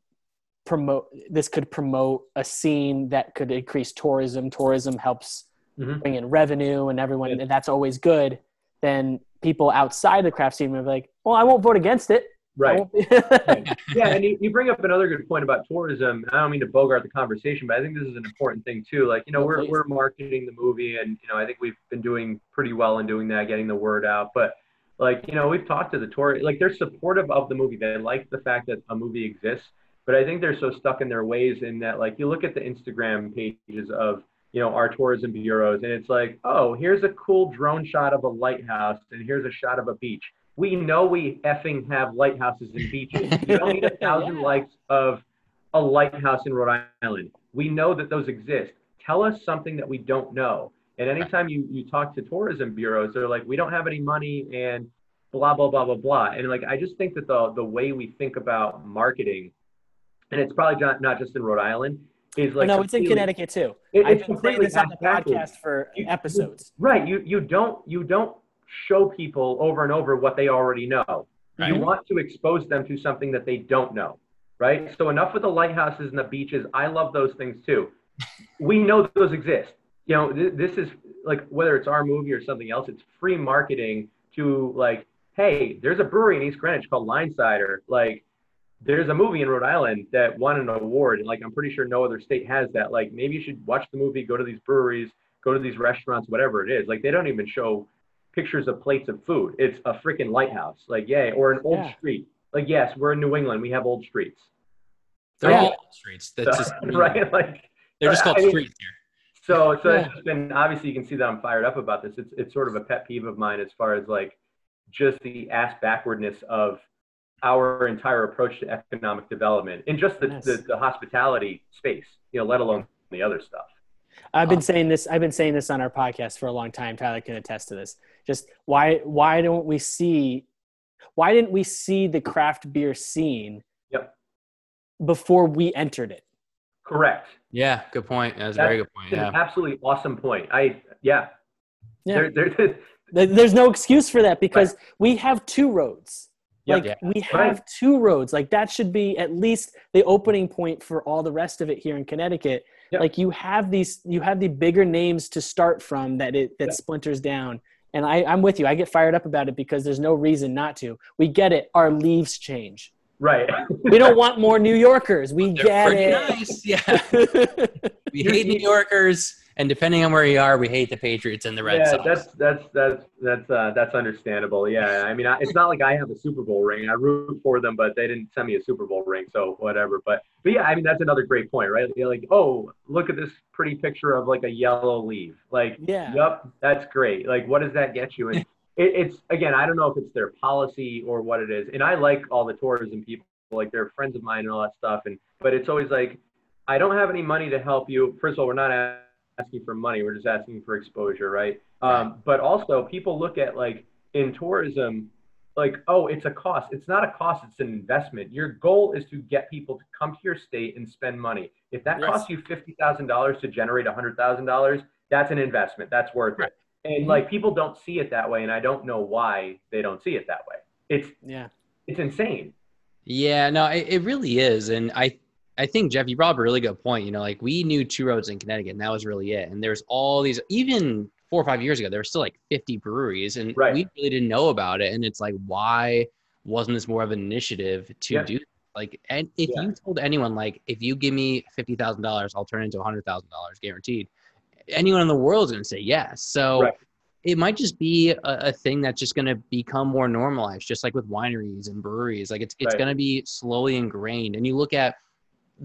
B: promote this could promote a scene that could increase tourism. Tourism helps
C: Mhm.
B: bring in revenue, and everyone,
C: Yeah.
B: and that's always good. Then people outside the craft scene will be like, "Well, I won't vote against it."
C: Right. yeah, and you, you bring up another good point about tourism. I don't mean to bogart the conversation, but I think this is an important thing too. Like, you know,
B: No,
C: we're we're marketing the movie, and you know, I think we've been doing pretty well in doing that, getting the word out. But like, you know, we've talked to the tour, like they're supportive of the movie. They like the fact that a movie exists, but I think they're so stuck in their ways in that, like, you look at the Instagram pages of you know our tourism bureaus, and it's like, oh, here's a cool drone shot of a lighthouse, and here's a shot of a beach we know we effing have lighthouses and beaches. You don't need a thousand
B: Yeah.
C: likes of a lighthouse in Rhode Island. We know that those exist. Tell us something that we don't know. And anytime you, you talk to tourism bureaus, they're like, we don't have any money and blah, blah, blah, blah, blah. And like, I just think that the, the way we think about marketing, and it's probably not, not just in Rhode Island, is like,
B: no, it's in Connecticut too.
C: It-
B: I've been saying
C: completely
B: this on the podcast for
C: You- you-
B: episodes.
C: Right. You you don't you don't show people over and over what they already know. You want to expose them to something that they don't know. Right. So enough with the lighthouses and the beaches. I love those things too. We know those exist. You know, th- this is like whether it's our movie or something else, it's free marketing to like, hey, there's a brewery in East Greenwich called Linesider. Like, there's a movie in Rhode Island that won an award, and like I'm pretty sure no other state has that. Like, maybe you should watch the movie, go to these breweries, go to these restaurants, whatever it is. Like, they don't even show pictures of plates of food. It's a freaking lighthouse. Like, yay, or an old
B: Yeah.
C: street. Like, yes, we're in New England. We have old streets.
A: They're
B: Yeah.
A: all streets. That's just
C: right? Like,
A: they're just called
C: I mean-
A: streets here.
C: so, so
B: Yeah.
C: it's just been obviously you can see that I'm fired up about this. It's it's sort of a pet peeve of mine as far as like just the ass backwardness of our entire approach to economic development in just the,
B: Yes.
C: the, the hospitality space, you know, let alone the other stuff.
B: I've been saying this. I've been saying this on our podcast for a long time. Tyler can attest to this. Just why why don't we see why didn't we see the craft beer scene
C: Yep.
B: before we entered it?
C: Correct.
A: Yeah, good point. That's a very good point. Yeah.
C: absolutely awesome point. I yeah.
B: Yeah.
C: There, there,
B: There- There's no excuse for that because we have two roads.
C: Yep.
B: Like
A: Yeah.
B: we have
C: Right.
B: two roads. Like that should be at least the opening point for all the rest of it here in Connecticut.
C: Yep.
B: Like you have these, you have the bigger names to start from that it that
C: Yep.
B: splinters down. And I, I'm with you. I get fired up about it because there's no reason not to. We get it. Our leaves change.
C: right.
B: We don't want more New Yorkers. We
A: They're
B: get
A: pretty
B: it.
A: nice. Yeah. We hate New Yorkers, and depending on where you are, we hate the Patriots and the Red
C: yeah,
A: Sox.
C: that's that's that's that's uh, that's understandable. Yeah, I mean, I, it's not like I have a Super Bowl ring. I root for them, but they didn't send me a Super Bowl ring, so whatever. But but yeah, I mean, that's another great point, right? You're like, oh, look at this pretty picture of like a yellow leaf. Like,
B: Yeah.
C: yep, that's great. Like, what does that get you? And it, it's again, I don't know if it's their policy or what it is. And I like all the tourism people, like they're friends of mine and all that stuff. And but it's always like, I don't have any money to help you. First of all, we're not asking for money. We're just asking for exposure, right? Um, but also, people look at like in tourism, like, oh, it's a cost. It's not a cost, it's an investment. Your goal is to get people to come to your state and spend money. If that
B: Yes.
C: costs you $50,000 to generate $100,000, that's an investment. That's worth
A: Right.
C: it. And like people don't see it that way, and I don't know why they don't see it that way. It's
B: Yeah.
C: it's insane.
A: Yeah, no, it, it really is, and I, I think Jeff, you brought up a really good point. You know, like we knew two roads in Connecticut, and that was really it. And there's all these, even four or five years ago, there were still like 50 breweries, and
C: Right.
A: we really didn't know about it. And it's like, why wasn't this more of an initiative to
C: Yeah.
A: do? Like, and if
C: Yeah.
A: you told anyone, like, if you give me fifty thousand dollars, I'll turn it into hundred thousand dollars guaranteed. Anyone in the world is going to say yes. So
C: Right.
A: it might just be a, a thing that's just going to become more normalized, just like with wineries and breweries. Like, it's it's
C: Right.
A: going to be slowly ingrained. And you look at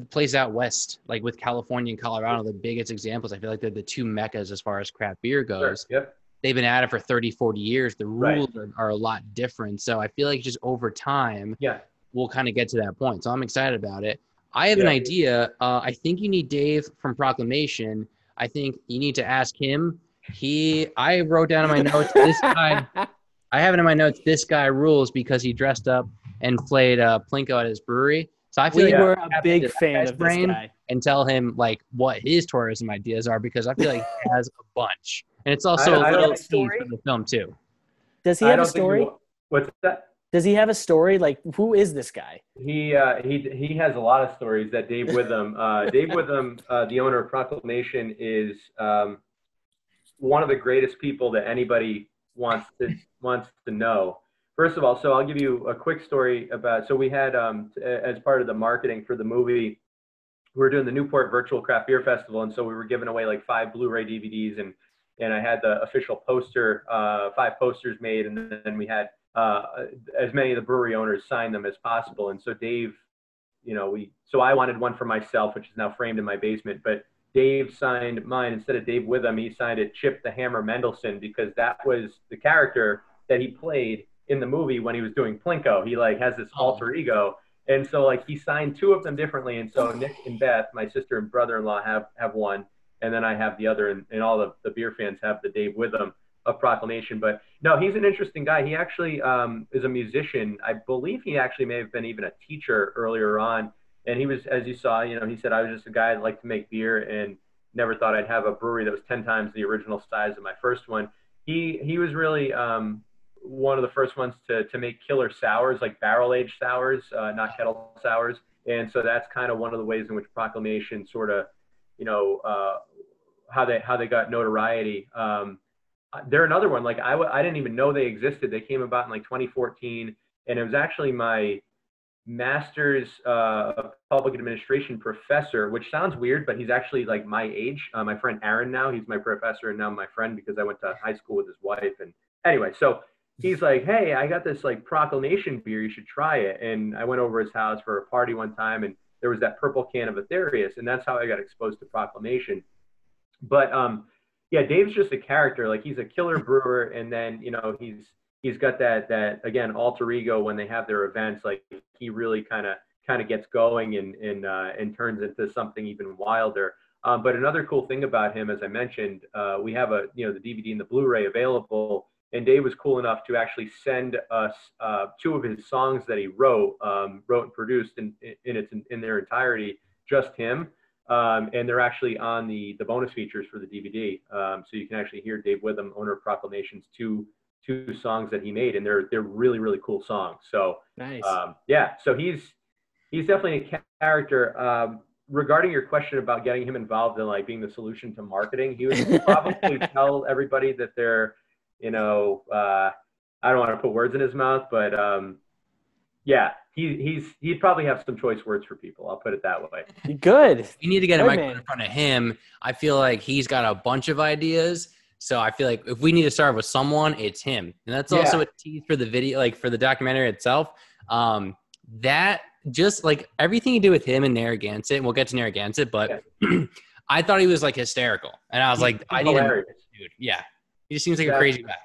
A: places out west, like with California and Colorado, the biggest examples. I feel like they're the two meccas as far as craft beer
C: Sure.
A: goes
C: Yep.
A: they've been at it for 30 40 years the
C: Right.
A: rules are, are a lot different so i feel like just over time
C: Yeah.
A: we'll kind of get to that point so i'm excited about it i have an idea uh, i think you need dave from proclamation i think you need to ask him he i wrote down in my notes this guy i have it in my notes this guy rules because he dressed up and played uh, plinko at his brewery so i feel
B: we
A: like
B: were
A: we
B: a big fan
A: guy's
B: of this
A: brain
B: guy.
A: and tell him like what his tourism ideas are because i feel like he has a bunch and it's also
C: I-
A: a
C: I
A: little
C: don't-
B: story?
A: for the film too
B: Does he have a
C: don't think we
B: story?
C: What's that?
B: Does he have a story? Like, who is this guy?
C: He uh, he he has a lot of stories. That Dave Witham, uh, Dave Witham, uh, the owner of Proclamation, is um, one of the greatest people that anybody wants to wants to know. First of all, so I'll give you a quick story about. So we had um, as part of the marketing for the movie, we were doing the Newport Virtual Craft Beer Festival, and so we were giving away like five Blu-ray DVDs, and and I had the official poster, uh, five posters made, and then we had uh, as many of the brewery owners sign them as possible. And so Dave, you know, we so I wanted one for myself, which is now framed in my basement, but Dave signed mine instead of Dave Witham. He signed it Chip the Hammer Mendelson because that was the character that he played in the movie when he was doing Plinko. He like has this alter ego. And so like he signed two of them differently. And so Nick and Beth, my sister and brother-in-law have, have one. And then I have the other and, and all the, the beer fans have the Dave Witham of Proclamation. But no, he's an interesting guy. He actually um, is a musician. I believe he actually may have been even a teacher earlier on. And he was, as you saw, you know, he said, I was just a guy that liked to make beer and never thought I'd have a brewery that was 10 times the original size of my first one. He, he was really um, one of the first ones to, to make killer sours, like barrel aged sours, uh, not kettle sours. And so that's kind of one of the ways in which Proclamation sort of, you know, uh, how they, how they got notoriety. Um, they're another one. Like I, w- I didn't even know they existed. They came about in like 2014, and it was actually my master's uh, of public administration professor, which sounds weird, but he's actually like my age. Uh, my friend Aaron now, he's my professor and now my friend because I went to high school with his wife. And anyway, so he's like, "Hey, I got this like proclamation beer. You should try it." And I went over his house for a party one time, and there was that purple can of Aetherius, and that's how I got exposed to proclamation. But um, yeah, Dave's just a character. Like he's a killer brewer, and then you know he's he's got that that again alter ego when they have their events. Like he really kind of kind of gets going and and uh, and turns into something even wilder. Um, but another cool thing about him, as I mentioned, uh, we have a you know the DVD and the Blu-ray available, and Dave was cool enough to actually send us uh, two of his songs that he wrote, um, wrote and produced in in its in their entirety, just him. Um, and they're actually on the the bonus features for the DVD, um, so you can actually hear Dave Witham, owner of Proclamations, two two songs that he made, and they're they're really really cool songs. So
B: Nice.
C: um, yeah, so he's he's definitely a character. Um, regarding your question about getting him involved in like being the solution to marketing, he would probably tell everybody that they're, you know, uh, I don't want to put words in his mouth, but um, yeah, he, he's he'd probably have some choice words for people. I'll put it that way.
B: Good.
A: You need to get a microphone
B: man.
A: in front of him. I feel like he's got a bunch of ideas. So I feel like if we need to start with someone, it's him. And that's also a tease for the video, like for the documentary itself. Um, that just like everything you do with him and Narragansett, and we'll get to Narragansett, but I thought he was like hysterical. And I was like, I need to, dude. Yeah. He just seems like a crazy guy.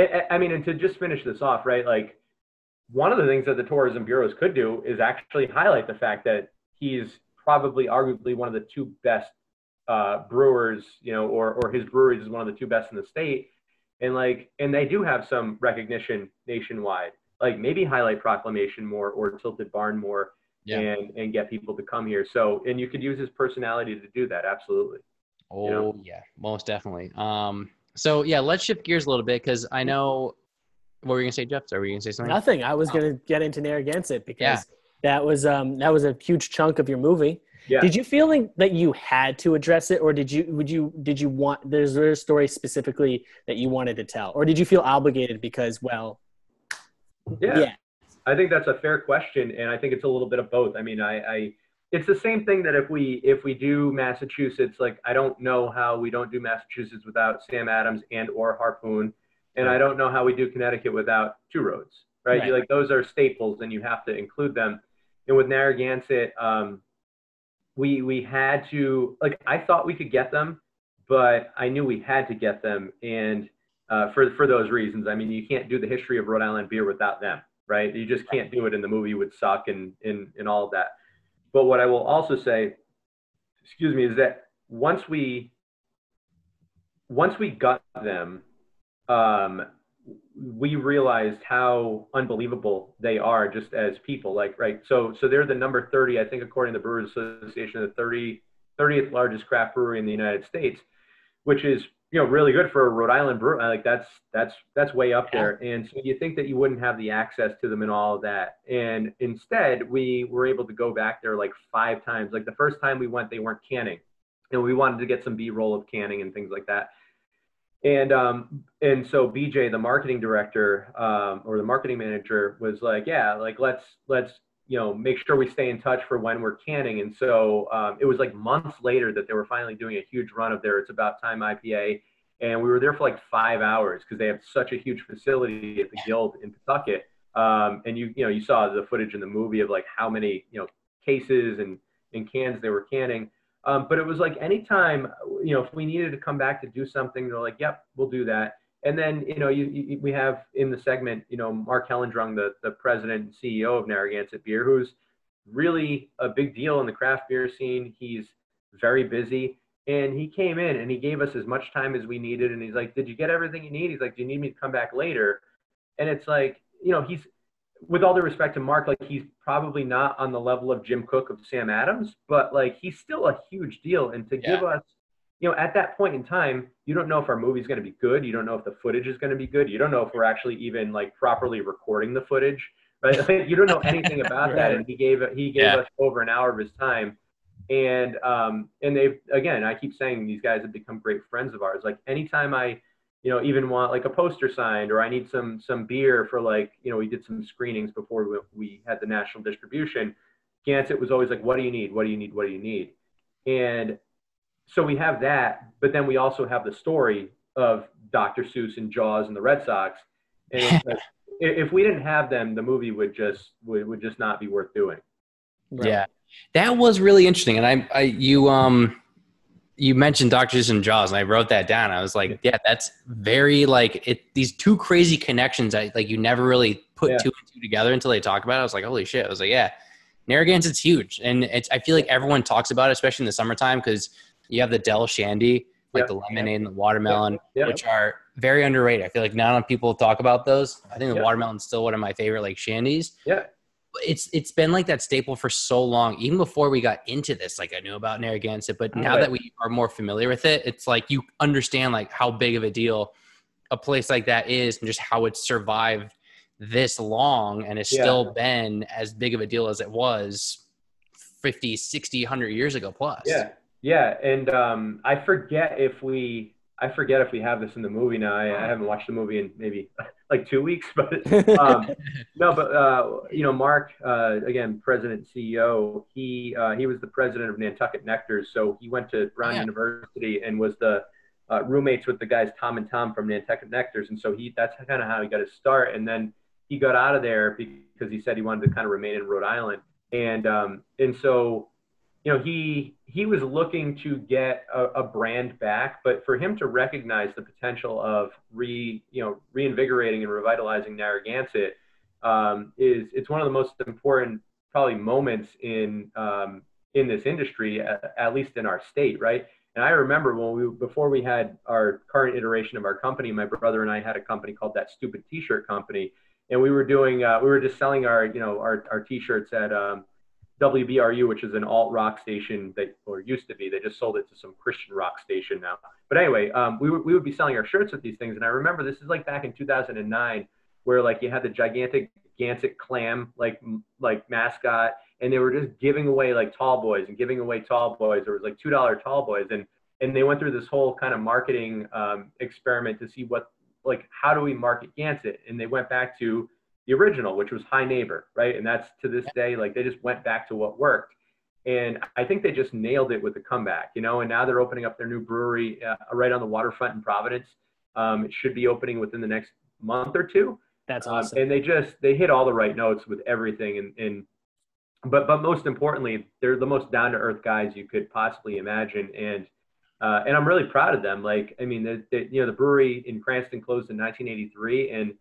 C: I- I mean, and to just finish this off, right? Like, one of the things that the tourism bureaus could do is actually highlight the fact that he's probably, arguably, one of the two best uh, brewers, you know, or or his breweries is one of the two best in the state, and like, and they do have some recognition nationwide. Like, maybe highlight Proclamation more or Tilted Barn more,
A: Yeah.
C: and and get people to come here. So, and you could use his personality to do that. Absolutely.
A: Oh
C: know?
A: yeah, most definitely. Um, so yeah, let's shift gears a little bit because I know what were you gonna say, Jeff? Are we gonna say something?
B: Nothing. I was
A: Oh.
B: gonna get into Narragansett because
A: Yeah.
B: that was um that was a huge chunk of your movie.
C: Yeah.
B: Did you feel like that you had to address it, or did you would you did you want there's there a story specifically that you wanted to tell, or did you feel obligated because well
C: Yeah.
B: yeah
C: I think that's a fair question, and I think it's a little bit of both. I mean, I, I it's the same thing that if we if we do Massachusetts, like I don't know how we don't do Massachusetts without Sam Adams and or Harpoon, and I don't know how we do Connecticut without Two Roads, right? right. You, like those are staples, and you have to include them. And with Narragansett, um, we we had to like I thought we could get them, but I knew we had to get them, and uh, for for those reasons, I mean, you can't do the history of Rhode Island beer without them, right? You just can't do it, and the movie would suck, and in and all of that. But what I will also say, excuse me, is that once we once we got them, um, we realized how unbelievable they are just as people. Like, right? So, so they're the number 30, I think, according to the Brewers Association, the 30, 30th largest craft brewery in the United States, which is you know really good for a Rhode Island brew. Like that's that's that's way up there. And so you think that you wouldn't have the access to them and all of that. And instead, we were able to go back there like five times. Like the first time we went, they weren't canning, and we wanted to get some B-roll of canning and things like that. And um, and so BJ, the marketing director um, or the marketing manager, was like, yeah, like let's let's you know make sure we stay in touch for when we're canning. And so um, it was like months later that they were finally doing a huge run of their It's About Time IPA, and we were there for like five hours because they have such a huge facility at the Guild in Pawtucket. Um, and you you know you saw the footage in the movie of like how many you know cases and and cans they were canning. Um, but it was like anytime, you know, if we needed to come back to do something, they're like, yep, we'll do that. And then, you know, you, you, we have in the segment, you know, Mark Hellendrung, the, the president and CEO of Narragansett Beer, who's really a big deal in the craft beer scene. He's very busy. And he came in and he gave us as much time as we needed. And he's like, Did you get everything you need? He's like, Do you need me to come back later? And it's like, you know, he's with all due respect to Mark, like he's probably not on the level of Jim Koch of Sam Adams, but like he's still a huge deal. And to yeah. give us, you know, at that point in time, you don't know if our movie's going to be good. You don't know if the footage is going to be good. You don't know if we're actually even like properly recording the footage. Right? you don't know anything about right. that. And he gave he gave yeah. us over an hour of his time. And um and they've again, I keep saying these guys have become great friends of ours. Like anytime I you know, even want like a poster signed, or I need some some beer for like, you know, we did some screenings before we, we had the national distribution. Gansett was always like, "What do you need? What do you need? What do you need?" And so we have that, but then we also have the story of Dr. Seuss and Jaws and the Red Sox. And like, if we didn't have them, the movie would just would, would just not be worth doing.
A: Right? Yeah, that was really interesting, and I, I you um you mentioned Doctors and Jaws, and I wrote that down. I was like, yeah, that's very like it. These two crazy connections. I like you never really put yeah. two and two together until they talk about it. I was like, holy shit! I was like, yeah, Narragansett's huge, and it's. I feel like everyone talks about it, especially in the summertime, because you have the Del Shandy, like the lemonade and the watermelon, which are very underrated. I feel like not a lot of people talk about those. I think the watermelon's still one of my favorite like shandies.
C: Yeah
A: it's it's been like that staple for so long. Even before we got into this, like I knew about Narragansett, but now that we are more familiar with it, it's like you understand like how big of a deal a place like that is, and just how it's survived this long and has yeah. still been as big of a deal as it was 50, 60, 100 years ago plus.
C: Yeah. Yeah. And um, I forget if we I forget if we have this in the movie now. I, I haven't watched the movie in maybe like two weeks, but um, no, but uh, you know, Mark, uh, again, president CEO, he uh, he was the president of Nantucket Nectars, so he went to Brown yeah. University and was the uh, roommates with the guys Tom and Tom from Nantucket Nectars, and so he that's kind of how he got his start, and then he got out of there because he said he wanted to kind of remain in Rhode Island, and um, and so you know, he he was looking to get a, a, brand back, but for him to recognize the potential of re you know reinvigorating and revitalizing Narragansett um, is it's one of the most important probably moments in um, in this industry, at, at, least in our state, right? And I remember when we before we had our current iteration of our company, my brother and I had a company called That Stupid T-Shirt Company, and we were doing uh, we were just selling our you know our our T-shirts at um, WBRU, which is an alt rock station that, or used to be, they just sold it to some Christian rock station now. But anyway, um, we, w- we would be selling our shirts with these things. And I remember this is like back in 2009, where like you had the gigantic Gansett clam, like, like mascot, and they were just giving away like tall boys and giving away tall boys. There was like $2 tall boys. And, and they went through this whole kind of marketing um, experiment to see what, like, how do we market Gansett? And they went back to the original, which was Hi Neighbor, right? And that's to this day, like they just went back to what worked. And I think they just nailed it with the comeback, you know. And now they're opening up their new brewery uh, right on the waterfront in Providence. Um, it should be opening within the next month or two.
B: That's awesome.
C: Um, and they just they hit all the right notes with everything. And, and but but most importantly, they're the most down to earth guys you could possibly imagine. And uh, and I'm really proud of them. Like I mean, the, the, you know the brewery in Cranston closed in 1983, and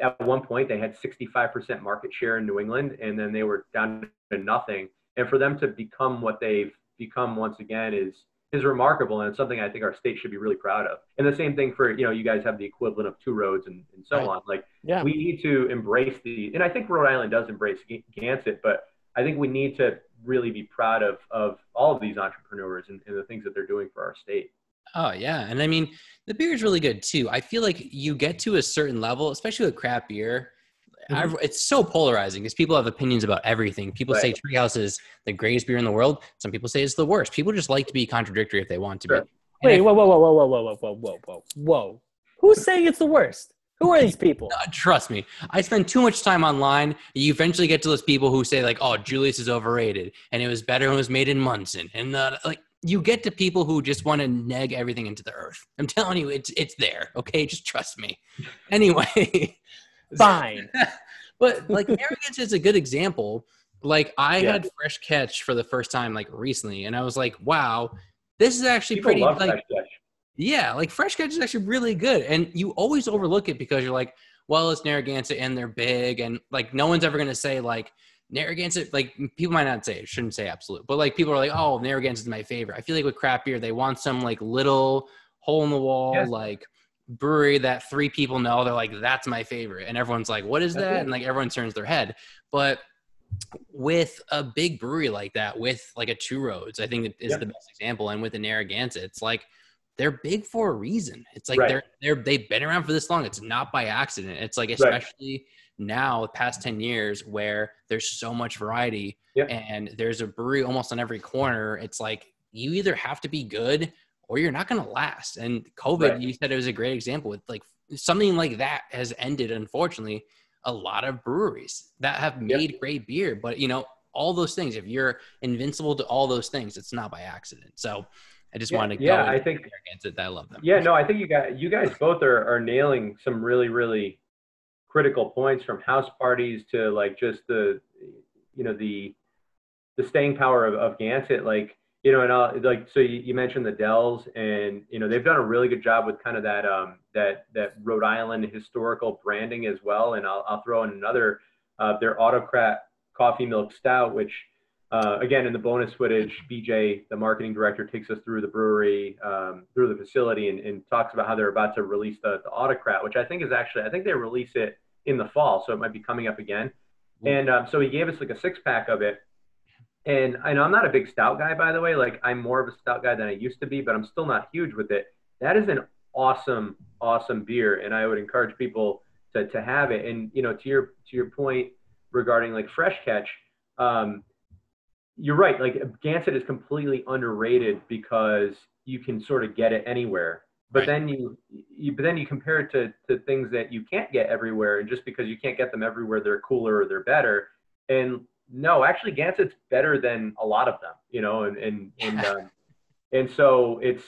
C: at one point they had 65% market share in New England, and then they were down to nothing and for them to become what they've become once again is is remarkable and it's something I think our state should be really proud of. And the same thing for you know you guys have the equivalent of two roads and, and so right. on. Like yeah. we need to embrace the and I think Rhode Island does embrace Gansett, but I think we need to really be proud of of all of these entrepreneurs and, and the things that they're doing for our state.
A: Oh yeah, and I mean the beer is really good too. I feel like you get to a certain level, especially with craft beer Mm-hmm. it's so polarizing because people have opinions about everything. People right. say Treehouse is the greatest beer in the world. Some people say it's the worst. People just like to be contradictory if they want to sure. be.
B: Wait, whoa, whoa, whoa, whoa, whoa, whoa, whoa, whoa, whoa, whoa. Who's saying it's the worst? Who are these people?
A: Uh, trust me, I spend too much time online. You eventually get to those people who say like, "Oh, Julius is overrated," and it was better when it was made in Monson, and uh, like you get to people who just want to neg everything into the earth. I'm telling you, it's it's there. Okay, just trust me. Anyway,
B: fine.
A: but like Narragansett is a good example. Like I yeah. had fresh catch for the first time like recently, and I was like, wow, this is actually People pretty like yeah, like fresh catch is actually really good. And you always overlook it because you're like, well, it's Narragansett and they're big, and like no one's ever gonna say like Narragansett, like people might not say it, shouldn't say absolute, but like people are like, oh, Narragansett is my favorite. I feel like with craft beer, they want some like little hole in the wall, yes. like brewery that three people know. They're like, that's my favorite. And everyone's like, what is that? And like everyone turns their head. But with a big brewery like that, with like a Two Roads, I think is the best example. And with the Narragansett, it's like they're big for a reason. It's like right. they're they're they've been around for this long. It's not by accident. It's like especially right. Now, the past ten years, where there's so much variety and there's a brewery almost on every corner. It's like you either have to be good or you're not going to last. And COVID, right. you said it was a great example with like something like that has ended, unfortunately, a lot of breweries that have made yep. great beer. But, you know, all those things, if you're invincible to all those things, it's not by accident. So I just
C: yeah,
A: wanted to
C: yeah, I think.
A: I love them.
C: Yeah, no, I think you guys, you guys both are, are nailing some really, really critical points from house parties to like just the, you know, the, the staying power of, of Gansett. Like, you know, and I'll, like so you, you, mentioned the Dells, and you know they've done a really good job with kind of that um, that that Rhode Island historical branding as well. And I'll, I'll throw in another uh, their Autocrat Coffee Milk Stout, which uh, again in the bonus footage, BJ, the marketing director, takes us through the brewery, um, through the facility, and, and, talks about how they're about to release the, the Autocrat, which I think is actually I think they release it in the fall, so it might be coming up again. And um, so he gave us like a six pack of it and I know I'm not a big stout guy, by the way. Like I'm more of a stout guy than I used to be, but I'm still not huge with it. That is an awesome, awesome beer, and I would encourage people to to have it. And you know, to your to your point regarding like fresh catch, um, you're right. Like Gansett is completely underrated because you can sort of get it anywhere. But right. then you, you, but then you compare it to to things that you can't get everywhere, and just because you can't get them everywhere, they're cooler or they're better. And no, actually, Gansett's better than a lot of them, you know, and and and um, and so it's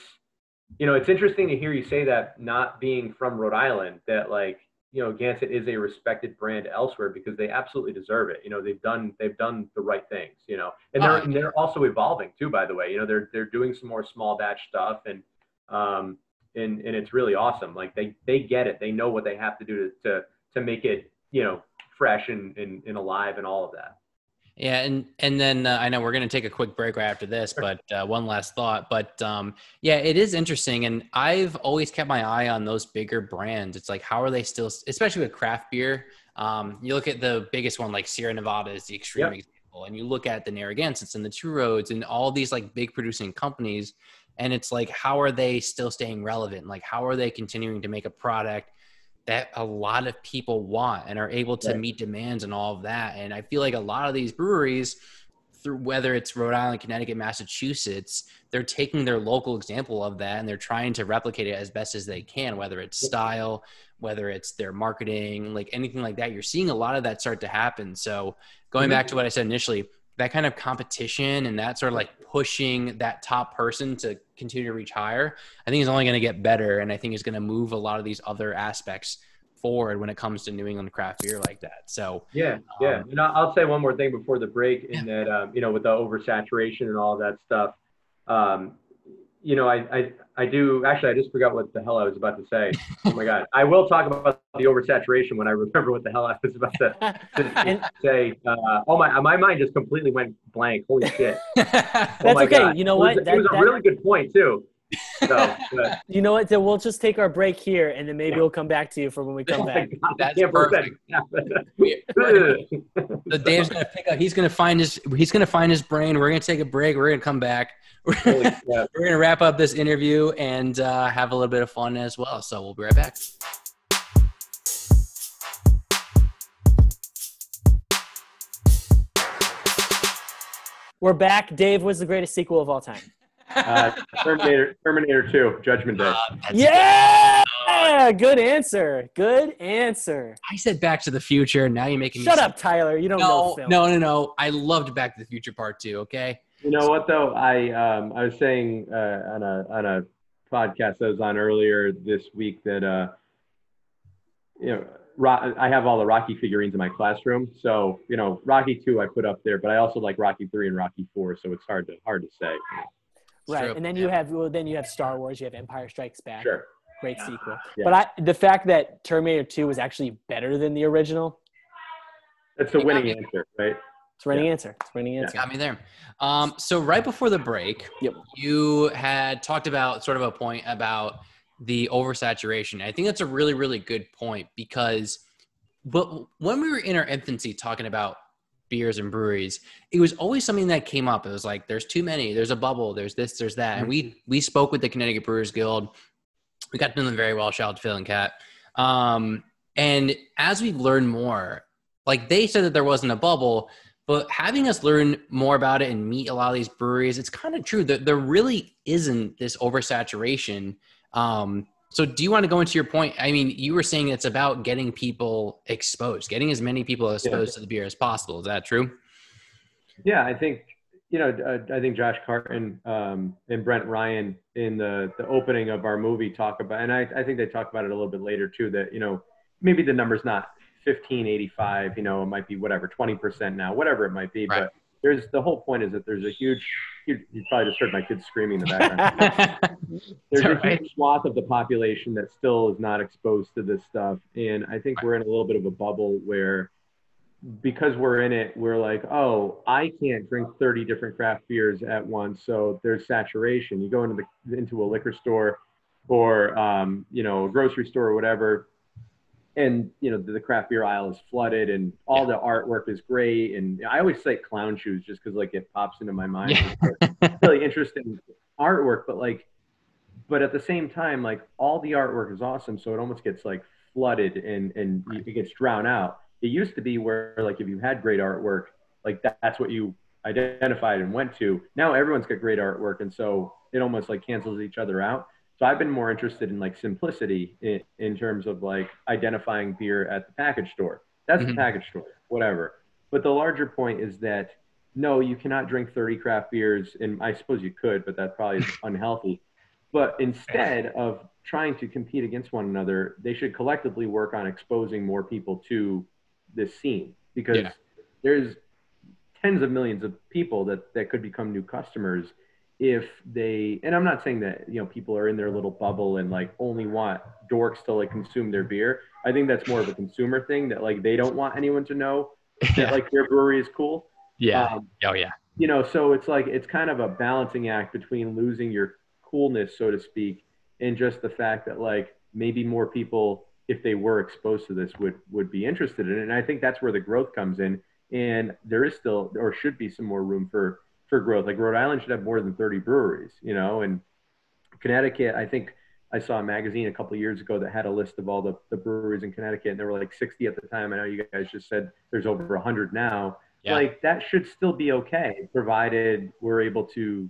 C: you know it's interesting to hear you say that not being from Rhode Island that like you know Gansett is a respected brand elsewhere because they absolutely deserve it. You know they've done they've done the right things. You know, and they're and they're also evolving too. By the way, you know they're they're doing some more small batch stuff and um and and it's really awesome. Like they they get it. They know what they have to do to to to make it you know fresh and and, and alive and all of that.
A: Yeah, and and then uh, I know we're going to take a quick break right after this, but uh, one last thought. But um, yeah, it is interesting, and I've always kept my eye on those bigger brands. It's like how are they still, especially with craft beer. Um, you look at the biggest one, like Sierra Nevada, is the extreme yep. example, and you look at the Narragansetts and the Two Roads and all these like big producing companies, and it's like how are they still staying relevant? Like how are they continuing to make a product? That a lot of people want and are able to right. meet demands and all of that. And I feel like a lot of these breweries through whether it's Rhode Island, Connecticut, Massachusetts, they're taking their local example of that and they're trying to replicate it as best as they can, whether it's style, whether it's their marketing, like anything like that. You're seeing a lot of that start to happen. So going mm-hmm. back to what I said initially, that kind of competition and that sort of like pushing that top person to continue to reach higher, I think is only going to get better. And I think is going to move a lot of these other aspects forward when it comes to New England craft beer like that. So
C: yeah, yeah. Um, and I'll say one more thing before the break, in yeah. that um, you know with the oversaturation and all that stuff, um, you know I, I I do actually I just forgot what the hell I was about to say. oh my god, I will talk about the oversaturation when I remember what the hell I was about to, to say. Uh, oh my my mind just completely went blank. Holy shit.
B: Oh okay. God. You know what?
C: It was, that, it was a that, really good point too. So,
B: you know what? Then we'll just take our break here, and then maybe yeah. we'll come back to you for when we come oh back.
A: God, That's perfect. so Dave's gonna pick up. He's gonna find his. He's gonna find his brain. We're gonna take a break. We're gonna come back. We're, we're gonna wrap up this interview and uh, have a little bit of fun as well. So we'll be right back.
B: We're back. Dave was the greatest sequel of all time.
C: Uh, Terminator, Terminator 2, Judgment Day. Uh,
B: yeah, good answer. Good answer.
A: I said Back to the Future. Now you're making me.
B: Shut up, Tyler. You don't no, know
A: film. No, no, no. I loved Back to the Future Part Two. Okay.
C: You know what though? I um, I was saying uh, on a on a podcast I was on earlier this week that uh, you know I have all the Rocky figurines in my classroom. So, you know, Rocky 2 I put up there, but I also like Rocky 3 and Rocky 4, so it's hard to hard to say.
B: Right, True. and then you have well, then you have Star Wars. You have Empire Strikes Back.
C: Sure.
B: Great yeah. sequel. Yeah. But I, the fact that Terminator 2 was actually better than the original.
C: That's the winning answer, right?
B: It's winning yeah. answer. It's winning answer.
A: Got me there. Um, so right before the break,
B: yep.
A: you had talked about sort of a point about the oversaturation. I think that's a really, really good point because but when we were in our infancy talking about beers and breweries, it was always something that came up. It was like, there's too many, there's a bubble, there's this, there's that. And we mm-hmm. we spoke with the Connecticut Brewers Guild. We got to know them very well. Shout out to Phil and Kat. Um, and as we've learned more, like they said that there wasn't a bubble, but having us learn more about it and meet a lot of these breweries, it's kind of true that there really isn't this oversaturation. Um, so, do you want to go into your point? I mean, you were saying it's about getting people exposed, getting as many people exposed yeah. to the beer as possible. Is that true?
C: Yeah, I think you know. Uh, I think Josh Carton um, and Brent Ryan in the the opening of our movie talk about, and I, I think they talk about it a little bit later too. That you know maybe the number's not 1585. You know, it might be whatever 20 percent now, whatever it might be, right. but there's the whole point is that there's a huge you, you probably just heard my kids screaming in the background. there's a right. huge swath of the population that still is not exposed to this stuff and i think we're in a little bit of a bubble where because we're in it we're like oh i can't drink 30 different craft beers at once so there's saturation you go into the into a liquor store or um, you know a grocery store or whatever and you know the, craft beer aisle is flooded and all yeah. the artwork is great and i always say clown shoes just because like it pops into my mind yeah. really interesting artwork but like but at the same time like all the artwork is awesome so it almost gets like flooded and and right. it gets drowned out it used to be where like if you had great artwork like that, that's what you identified and went to now everyone's got great artwork and so it almost like cancels each other out so I've been more interested in like simplicity in, in terms of like identifying beer at the package store. That's mm-hmm. the package store, whatever. But the larger point is that no, you cannot drink 30 craft beers, and I suppose you could, but that probably is unhealthy. But instead of trying to compete against one another, they should collectively work on exposing more people to this scene because yeah. there's tens of millions of people that, that could become new customers if they and i'm not saying that you know people are in their little bubble and like only want dorks to like consume their beer. I think that's more of a consumer thing that like they don't want anyone to know that like their brewery is cool.
A: Yeah. Um, oh yeah.
C: you know so it's like it's kind of a balancing act between losing your coolness so to speak and just the fact that like maybe more people if they were exposed to this would would be interested in it. And i think that's where the growth comes in. And there is still or should be some more room for for growth. Like Rhode Island should have more than 30 breweries, you know, and Connecticut, I think I saw a magazine a couple years ago that had a list of all the, the breweries in Connecticut, and there were like 60 at the time. I know you guys just said there's over 100 now. yeah. like that should still be okay, provided we're able to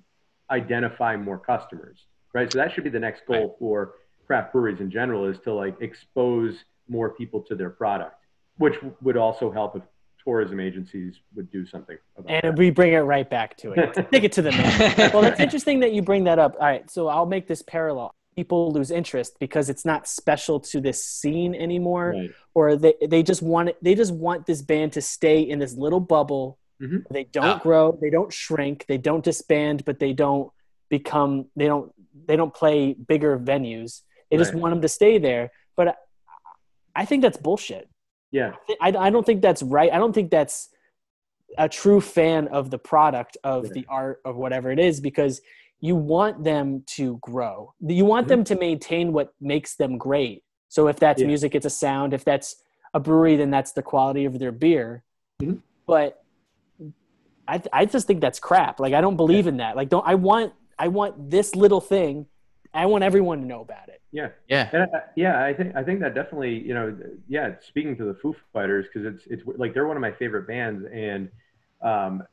C: identify more customers, right? So that should be the next goal right. for craft breweries in general is to like expose more people to their product, which would also help if tourism agencies would do something about it.
B: and that. we bring it right back to it take it to the man well it's interesting that you bring that up all right so i'll make this parallel people lose interest because it's not special to this scene anymore right. or they, they just want it, they just want this band to stay in this little bubble mm-hmm. they don't ah. grow they don't shrink they don't disband but they don't become they don't they don't play bigger venues they right. just want them to stay there but I think that's bullshit.
C: Yeah.
B: I, I don't think that's right. I don't think that's a true fan of the product of yeah. the art of whatever it is because you want them to grow. You want mm-hmm. them to maintain what makes them great. So if that's yeah. music, it's a sound. If that's a brewery, then that's the quality of their beer. Mm-hmm. But I, I just think that's crap. Like I don't believe yeah. in that. Like don't I want I want this little thing. I want everyone to know about it.
C: Yeah,
A: yeah,
C: and I, yeah. I think I think that definitely, you know, yeah. Speaking to the Foo Fighters, because it's it's like they're one of my favorite bands, and um,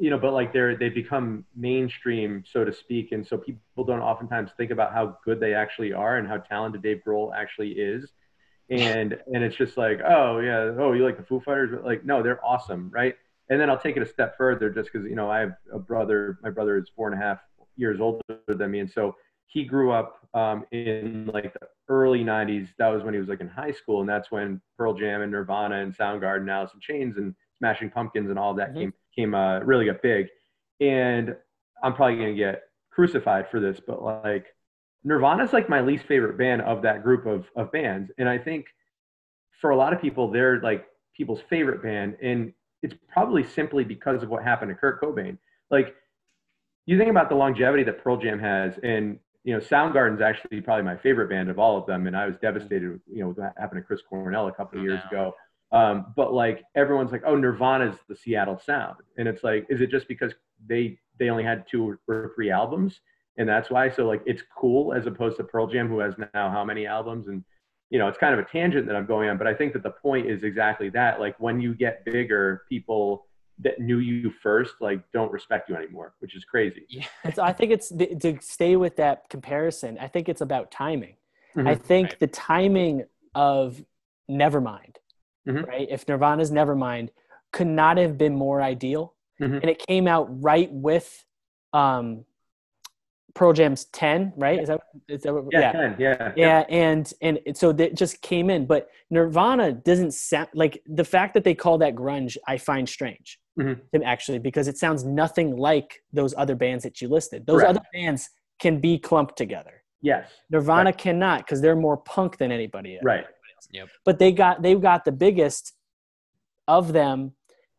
C: you know, but like they're they've become mainstream, so to speak, and so people don't oftentimes think about how good they actually are and how talented Dave Grohl actually is, and and it's just like, oh yeah, oh you like the Foo Fighters, but like no, they're awesome, right? And then I'll take it a step further, just because you know I have a brother. My brother is four and a half years older than me, and so he grew up um, in like the early 90s. That was when he was like in high school. And that's when Pearl Jam and Nirvana and Soundgarden and Alice in Chains and Smashing Pumpkins and all that mm-hmm. came, came uh, really got big. And I'm probably going to get crucified for this, but like Nirvana's like my least favorite band of that group of, of bands. And I think for a lot of people, they're like people's favorite band. And it's probably simply because of what happened to Kurt Cobain. Like, you think about the longevity that Pearl Jam has, and you know, Soundgarden's actually probably my favorite band of all of them, and I was devastated, you know, what happened to Chris Cornell a couple of years ago. Um, but like everyone's like, oh, Nirvana's the Seattle sound, and it's like, is it just because they they only had two or three albums, and that's why? So like, it's cool as opposed to Pearl Jam, who has now how many albums, and you know, it's kind of a tangent that I'm going on, but I think that the point is exactly that. Like when you get bigger, people that knew you first like don't respect you anymore which is crazy
B: yeah. so i think it's to stay with that comparison i think it's about timing mm-hmm. i think right. the timing of nevermind mm-hmm. right if nirvana's nevermind could not have been more ideal mm-hmm. and it came out right with um Pearl Jam's 10, right? Is that, is that what,
C: yeah, yeah. 10, yeah.
B: Yeah. And, and so that just came in, but Nirvana doesn't sound like the fact that they call that grunge, I find strange mm-hmm. actually, because it sounds nothing like those other bands that you listed. Those right. other bands can be clumped together.
C: Yes.
B: Nirvana right. cannot because they're more punk than anybody else.
C: Right.
B: Yep. But they got, they've got the biggest of them.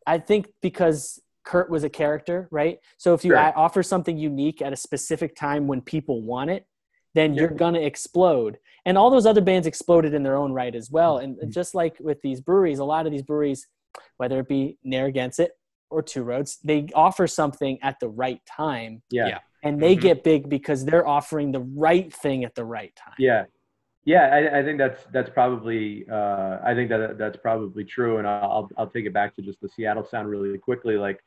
B: I think because Kurt was a character, right? So if you sure. offer something unique at a specific time when people want it, then you're gonna explode. And all those other bands exploded in their own right as well. And mm-hmm. just like with these breweries, a lot of these breweries, whether it be Narragansett or Two Roads, they offer something at the right time.
C: Yeah. yeah.
B: And they mm-hmm. get big because they're offering the right thing at the right time.
C: Yeah. Yeah, I, I think that's that's probably uh, I think that that's probably true, and I'll I'll take it back to just the Seattle sound really quickly. Like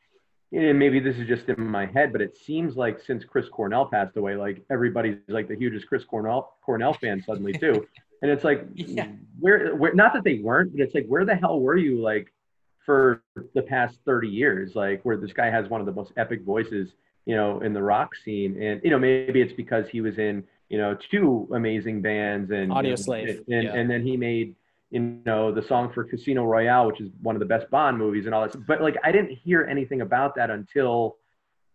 C: and maybe this is just in my head, but it seems like since Chris Cornell passed away, like everybody's like the hugest Chris Cornell Cornell fan suddenly too. and it's like yeah. where where not that they weren't, but it's like where the hell were you like for the past 30 years? Like where this guy has one of the most epic voices, you know, in the rock scene. And you know, maybe it's because he was in, you know, two amazing bands and
B: Audioslave.
C: And, and, yeah. and then he made you know the song for Casino Royale, which is one of the best Bond movies and all that. But like I didn't hear anything about that until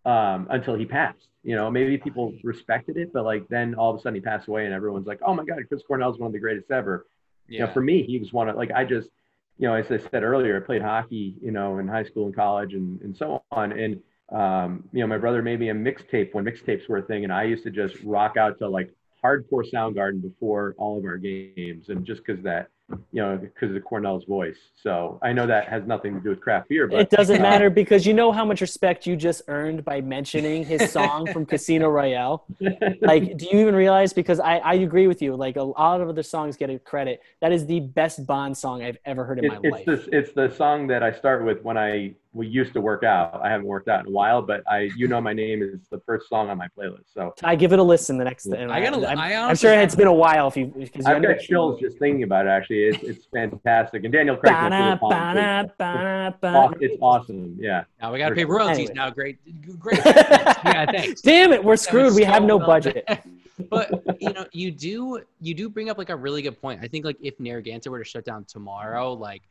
C: um, until he passed. You know, maybe people respected it, but like then all of a sudden he passed away, and everyone's like, "Oh my God, Chris Cornell is one of the greatest ever." Yeah. You know, for me, he was one of like I just, you know, as I said earlier, I played hockey, you know, in high school and college and and so on, and um, you know, my brother made me a mixtape when mixtapes were a thing, and I used to just rock out to like hardcore Soundgarden before all of our games, and just because that you know, because of Cornell's voice. So I know that has nothing to do with craft beer, but
B: it doesn't uh, matter because you know how much respect you just earned by mentioning his song from Casino Royale. Like, do you even realize? Because I, I agree with you. Like a lot of other songs get a credit. That is the best Bond song I've ever heard in
C: it,
B: my
C: it's
B: life.
C: The, it's the song that I start with when I we used to work out. I haven't worked out in a while, but I, you know, my name is the first song on my playlist. So
B: I give it a listen the next.
A: I gotta.
B: I'm,
A: I
B: I'm sure it's been a while. If you,
C: because I've got chills just thinking about it. Actually, it's, it's fantastic. And Daniel Craig. It's awesome. Yeah.
A: Now we got to pay royalties. Anyway. Now, great, great. yeah,
B: thanks. Damn it, we're screwed. We have no budget.
A: but you know, you do you do bring up like a really good point. I think like if Narragansett were to shut down tomorrow, like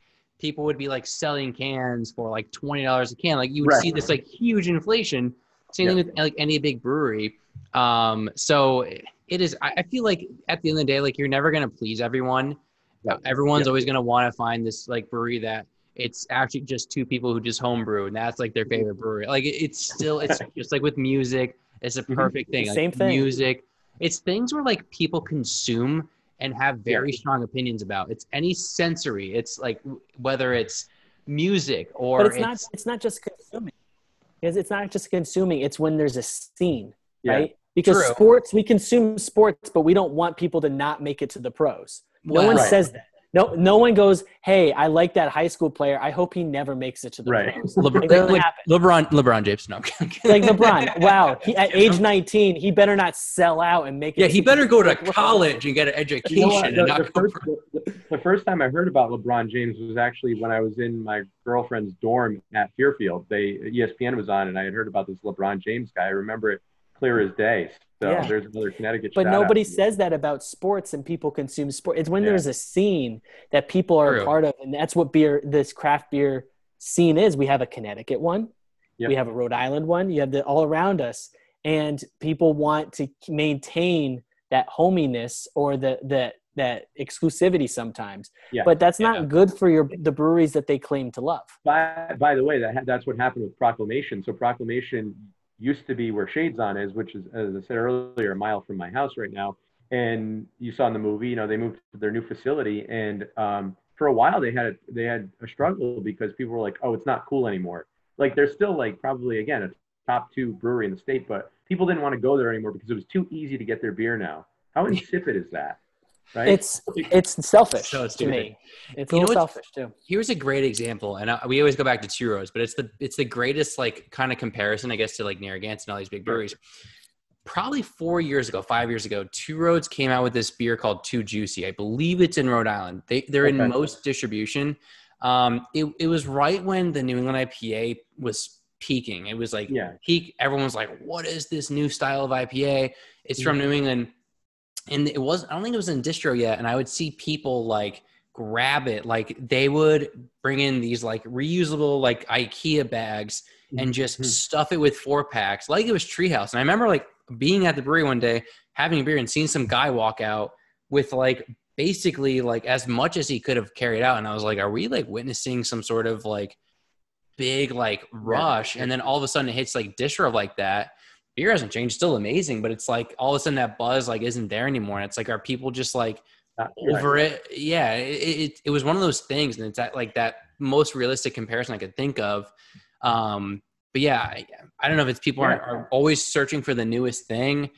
A: people would be like selling cans for like twenty dollars a can. Like you would right. see this like huge inflation. Same yeah. thing with like any big brewery. Um, so it is. I feel like at the end of the day, like you're never gonna please everyone. Yeah. Everyone's yeah. always gonna want to find this like brewery that it's actually just two people who just homebrew and that's like their favorite brewery. Like it's still it's just like with music, it's a mm-hmm. perfect thing. Like
B: Same thing.
A: Music, it's things where like people consume and have very yeah. strong opinions about. It's any sensory. It's like whether it's music or
B: but it's, it's not it's not just consuming. Because it's not just consuming, it's when there's a scene, yeah. right? Because True. sports, we consume sports, but we don't want people to not make it to the pros. No one says that. No, no one goes, "Hey, I like that high school player. I hope he never makes it to the right. pros."
A: LeBron, like, like LeBron, LeBron James. No,
B: like LeBron. Wow, he, at age nineteen, he better not sell out and make
A: it. Yeah, he better go to college and get an education. You know the,
C: the, first, the, the, first, time I heard about LeBron James was actually when I was in my girlfriend's dorm at Fairfield. They ESPN was on, and I had heard about this LeBron James guy. I remember it clear as day. So yeah. there's another Connecticut.
B: But nobody says that about sports and people consume sport. It's when yeah. there's a scene that people are True. a part of, and that's what beer, this craft beer scene is. We have a Connecticut one, yep. we have a Rhode Island one. You have the all around us, and people want to maintain that hominess or the the that exclusivity sometimes. Yeah. But that's not yeah. good for your the breweries that they claim to love.
C: By by the way, that that's what happened with Proclamation. So Proclamation used to be where Shaidzon is, which is, as I said earlier, a mile from my house right now. And you saw in the movie, you know, they moved to their new facility, and um, for a while they had they had a struggle because people were like, "Oh, it's not cool anymore." Like they're still like probably again a top two brewery in the state, but people didn't want to go there anymore because it was too easy to get their beer now. How insipid is that? Right?
B: It's it's selfish so to me. It's a little selfish too.
A: Here's a great example, and I, we always go back to Two Roads, but it's the it's the greatest like kind of comparison, I guess, to like Narragansett and all these big breweries. Probably four years ago, five years ago, Two Roads came out with this beer called Two Juicy. I believe it's in Rhode Island. They they're okay. in most distribution. Um, it it was right when the New England IPA was peaking. It was like yeah. peak. Everyone was like, "What is this new style of IPA?" It's from New England and it was I don't think it was in distro yet, and I would see people like grab it, like they would bring in these like reusable like IKEA bags and mm-hmm. just mm-hmm. stuff it with four packs, like it was Treehouse. And I remember like being at the brewery one day, having a beer, and seeing some guy walk out with like basically like as much as he could have carried out, and I was like, are we like witnessing some sort of like big like rush? And then all of a sudden it hits like distro like that beer hasn't changed, still amazing, but it's like all of a sudden that buzz like isn't there anymore. And it's like, are people just like over it? Yeah, it, it, it was one of those things, and it's that, like that most realistic comparison I could think of. Um, but yeah, I, I don't know if it's people yeah. are, are, always searching for the newest thing,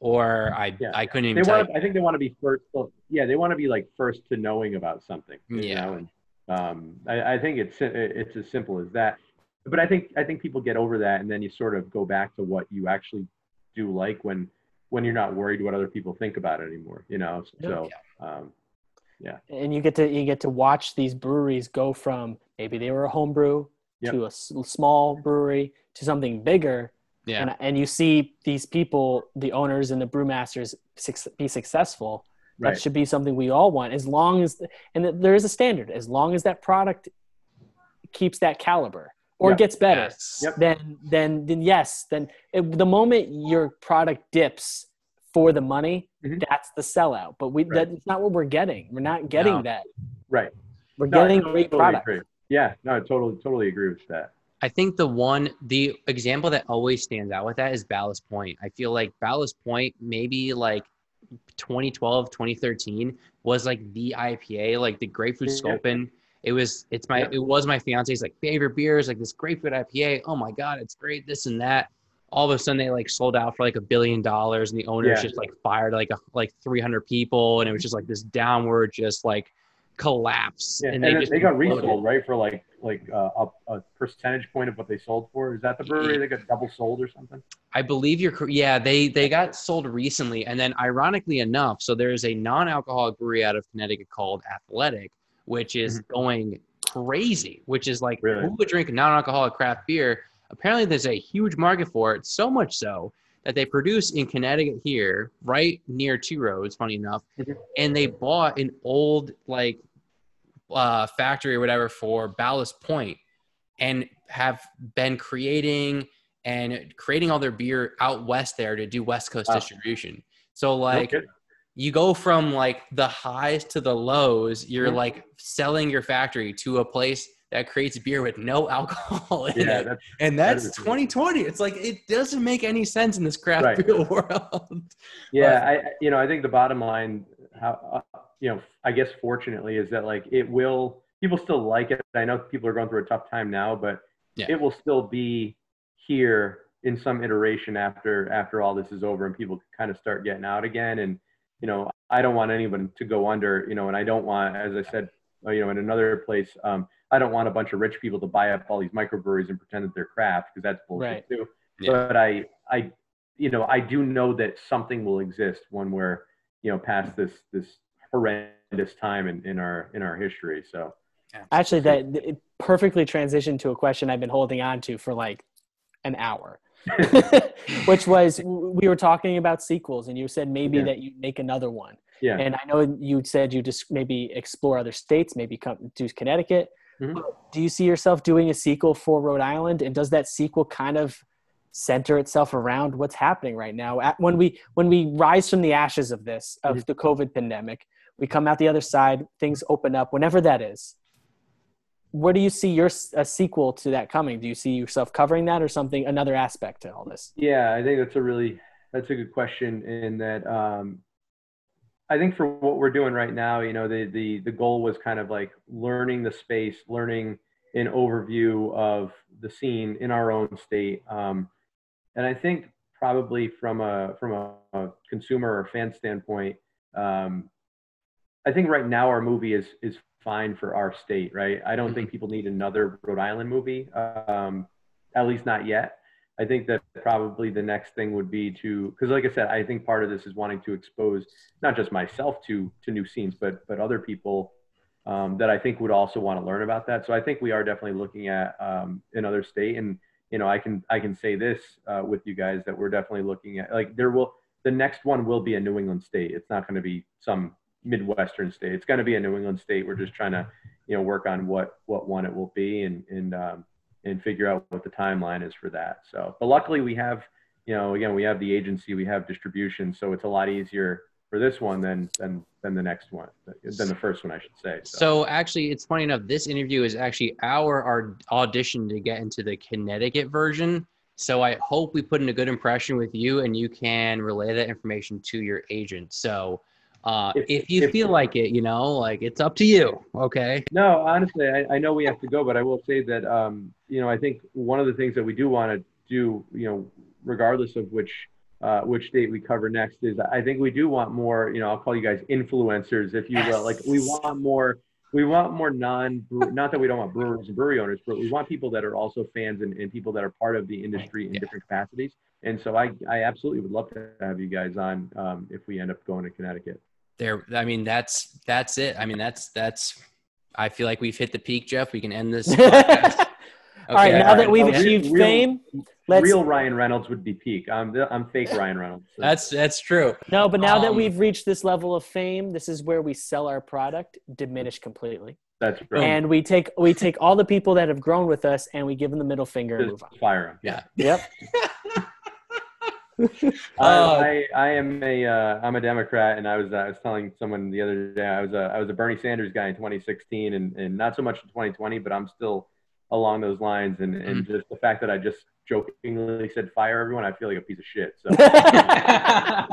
A: or I yeah. I couldn't even.
C: They want. I think they want to be first. Yeah, they want to be like first to knowing about something. yeah. Know? And, um, I, I think it's it's as simple as that but I think I think people get over that, and then you sort of go back to what you actually do like when when you're not worried what other people think about it anymore. You know, so um, yeah.
B: And you get to you get to watch these breweries go from maybe they were a home brew yep. to a small brewery to something bigger. Yeah. And, and you see these people, the owners and the brewmasters, be successful. Right. That should be something we all want, as long as and there is a standard. As long as that product keeps that caliber or yep. gets better, yes. yep. then then then yes, then it, the moment your product dips for the money, mm-hmm. that's the sellout. But we right. that's not what we're getting. We're not getting no. that.
C: Right.
B: We're no, getting great product.
C: Agree. Yeah, no, I totally totally agree with that.
A: I think the one the example that always stands out with that is Ballast Point. I feel like Ballast Point maybe like 2012, 2013 was like the IPA, like the grapefruit yeah. sculpin it was it's my yeah. it was my fiance's like favorite beers, like this grapefruit IPA. Oh my god, it's great, this and that. All of a sudden they like sold out for like a billion dollars and the owners yeah. just like fired like a, like 300 people and it was just like this downward just like collapse
C: yeah. and, they, and they got resold right for like like uh, a, a percentage point of what they sold for? Is that the brewery that got double sold or something?
A: I believe you're. Yeah, they they got sold recently, and then ironically enough, so there's a non-alcoholic brewery out of Connecticut called Athletic, which is going crazy. Which is like,
C: Really?
A: who would drink non-alcoholic craft beer? Apparently, there's a huge market for it. So much so that they produce in Connecticut here, right near Two Roads. Funny enough,
C: Mhm.
A: and they bought an old like uh, factory or whatever for Ballast Point, and have been creating and creating all their beer out west there to do West Coast
C: Wow.
A: distribution. So like
C: No.
A: You go from like the highs to the lows. You're like selling your factory to a place that creates beer with no alcohol in
C: yeah,
A: it,
C: that's
A: and that's
C: cool.
A: 2020. It's like it doesn't make any sense in this craft
C: Right.
A: beer world.
C: Yeah, I I- you know I think the bottom line, how uh, you know I guess fortunately is that like it will people still like it. I know people are going through a tough time now, but
A: Yeah.
C: it will still be here in some iteration after after all this is over and people kind of start getting out again. And you know I don't want anyone to go under. You know, and I don't want, as I said, uh, you know, in another place, um, I don't want a bunch of rich people to buy up all these microbreweries and pretend that they're craft because that's bullshit
B: Right.
C: too.
A: Yeah.
C: But I I you know, I do know that something will exist when we're, you know, past this this horrendous time in, in our in our history. So
B: Actually, that it perfectly transitioned to a question I've been holding on to for like an hour, which was we were talking about sequels, and you said maybe
C: Yeah.
B: that you make another one.
C: yeah,
B: And I know you said you just maybe explore other states, maybe come to Connecticut.
C: Mhm.
B: Do you see yourself doing a sequel for Rhode Island? And does that sequel kind of center itself around what's happening right now? At, when we when we rise from the ashes of this of
C: Mhm.
B: the COVID pandemic, we come out the other side, things open up, whenever that is. Where do you see your a sequel to that coming? Do you see yourself covering that or something another aspect to all this?
C: yeah, I think that's a really that's a good question. In that, um, I think for what we're doing right now, you know, the the the goal was kind of like learning the space, learning an overview of the scene in our own state. Um, and I think probably from a from a, a consumer or fan standpoint, um, I think right now our movie is is fine for our state, right? I don't think people need another Rhode Island movie, um, at least not yet. I think that probably the next thing would be to, because like I said, I think part of this is wanting to expose not just myself to to new scenes, but but other people um, that I think would also want to learn about that. So I think we are definitely looking at um, another state, and you know, I can I can say this uh, with you guys that we're definitely looking at like there will the next one will be a New England state. It's not going to be some midwestern state. It's going to be a New England state. We're just trying to you know work on what what one it will be and and um, and figure out what the timeline is for that. So, but luckily we have you know again we have the agency, we have distribution, so it's a lot easier for this one than than than the next one than the first one I should say.
A: So so actually, it's funny enough. This interview is actually our, our audition to get into the Connecticut version. So I hope we put in a good impression with you, and you can relay that information to your agent. So uh, if,
C: If-
A: you
C: if-
A: feel like it, you know, like it's up to you. Okay.
C: No, honestly, I, I know we have to go, but I will say that um, you know I think one of the things that we do want to do, you know, regardless of which uh, which state we cover next, is I think we do want more. You know, I'll call you guys influencers, if you will. Like we want more. We want more non. Not that we don't want brewers and brewery owners, but we want people that are also fans and, and people that are part of the industry in
A: Yeah.
C: different capacities. And so I, I absolutely would love to have you guys on um, if we end up going to Connecticut.
A: There. I mean, that's that's it. I mean, that's that's. I feel like we've hit the peak, Jeff. We can end this.
B: All
A: podcast.
B: right,
A: Okay.
B: now that we've
C: Real-
B: achieved
C: real-
B: fame, let's
C: Real Ryan Reynolds would be peak. I'm I'm fake Ryan Reynolds. So
A: That's that's true.
B: no, but now that
A: Um,
B: we've reached this level of fame, this is where we sell our product diminish completely.
C: that's right.
B: And we take we take all the people that have grown with us and we give them the middle finger and move on.
C: fire him.
A: Yeah.
B: Yep.
A: Uh,
C: I, I am a uh, I'm a Democrat, and I was I was telling someone the other day I was a I was a Bernie Sanders guy in 2016, and, and not so much in 2020, but I'm still along those lines, and
A: Mm-hmm.
C: and just the fact that I just jokingly said fire everyone, I feel like a piece of shit. So
B: that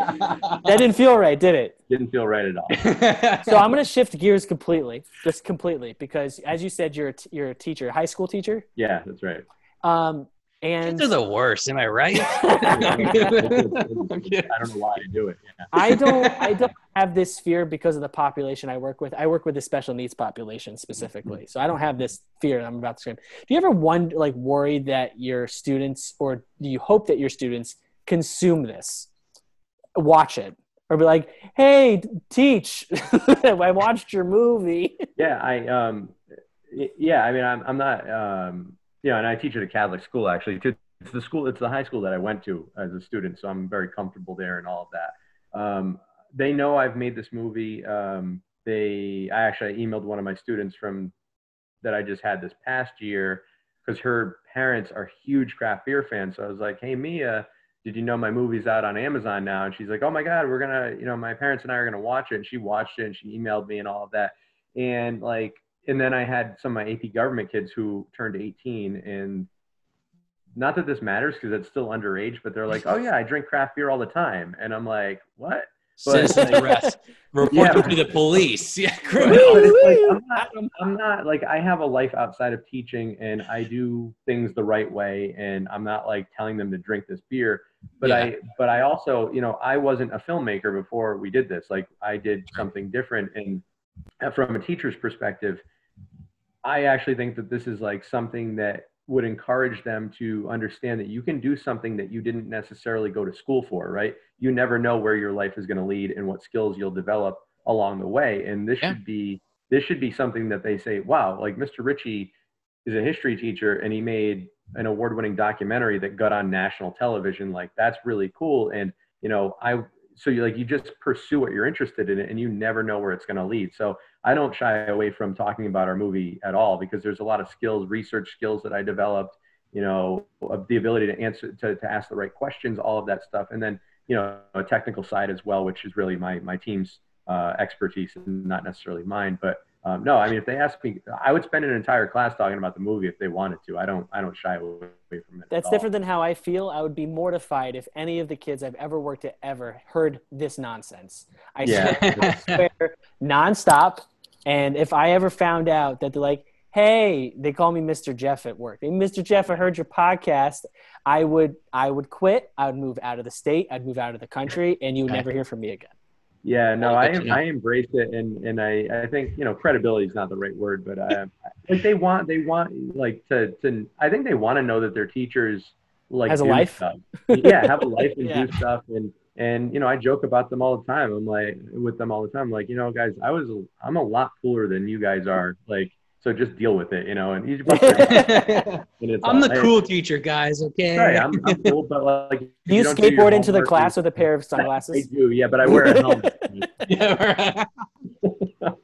B: didn't feel right, did it?
C: didn't feel right at all.
B: So I'm going to shift gears completely, just completely, because as you said, you're a t- you're a teacher, high school teacher.
C: Yeah, that's right.
B: Um, And
A: Kids are the worst. Am I right?
C: I don't know why I do it. Yeah.
B: I don't I don't have this fear because of the population I work with. I work with the special needs population specifically. So I don't have this fear that I'm about to scream. Do you ever wonder like worry that your students or do you hope that your students consume this? Watch it. Or be like, hey, teach. I watched your movie.
C: Yeah, I um, yeah, I mean, I'm I'm not um, know, and I teach at a Catholic school actually. It's the school, it's the high school that I went to as a student, so I'm very comfortable there and all of that. Um, they know I've made this movie. Um, they, I actually emailed one of my students from that I just had this past year because her parents are huge craft beer fans. So I was like, hey Mia, did you know my movie's out on Amazon now? And she's like, oh my God, we're gonna, you know, my parents and I are gonna watch it. And she watched it and she emailed me and all of that. And like, and then I had some of my AP government kids who turned 18 and not that this matters because it's still underage, but they're like, oh yeah, I drink craft beer all the time. And I'm like, what? But-
A: Citizen arrest. Report
C: Yeah.
A: to the police. Yeah,
C: But
A: criminal.
C: like, I'm, not, I'm not like I have a life outside of teaching and I do things the right way and I'm not like telling them to drink this beer. But
A: Yeah.
C: I but I also, you know, I wasn't a filmmaker before we did this. Like I did something different and uh, from a teacher's perspective, I actually think that this is like something that would encourage them to understand that you can do something that you didn't necessarily go to school for, right? You never know where your life is going to lead and what skills you'll develop along the way. And this
A: Yeah.
C: should be this should be something that they say, wow, like Mr. Ritchie is a history teacher and he made an award-winning documentary that got on national television. Like that's really cool. And you know, I so you like you just pursue what you're interested in and you never know where it's going to lead. So I don't shy away from talking about our movie at all because there's a lot of skills, research skills that I developed, you know, of the ability to answer, to, to ask the right questions, all of that stuff. And then, you know, a technical side as well, which is really my, my team's uh, expertise and not necessarily mine. But um, no, I mean, if they ask me, I would spend an entire class talking about the movie if they wanted to. I don't, I don't shy away from it. at
B: That's different than how I feel. I would be mortified if any of the kids I've ever worked at ever heard this nonsense. I
C: Yeah.
B: swear, I swear nonstop. And if I ever found out that they're like, hey, they call me Mr. Jeff at work. Hey, Mr. Jeff, I heard your podcast. I would I would quit. I would move out of the state. I'd move out of the country, and you would
A: Okay.
B: never hear from me again.
C: Yeah, no,
A: Well,
C: I
A: good to
C: am,
A: know.
C: I embrace it, and and I I think you know credibility is not the right word, but I, like they want they want like to to I think they want to know that their teachers like
B: Has a life?
C: stuff. yeah, have a life and
B: Yeah.
C: do stuff, and and you know I joke about them all the time. I'm like with them all the time, like you know guys, I was I'm a lot cooler than you guys are, like so just deal with it, you know. And he's and it's
A: I'm the
C: all-
A: cool teacher, guys. Okay.
C: Hey, I'm, I'm cool, but like if
B: Do you
C: don't do
B: skateboard into the
C: homework,
B: class with a pair of sunglasses.
C: I
B: sunglasses?
C: do, yeah, but I wear a helmet.
A: Yeah, right.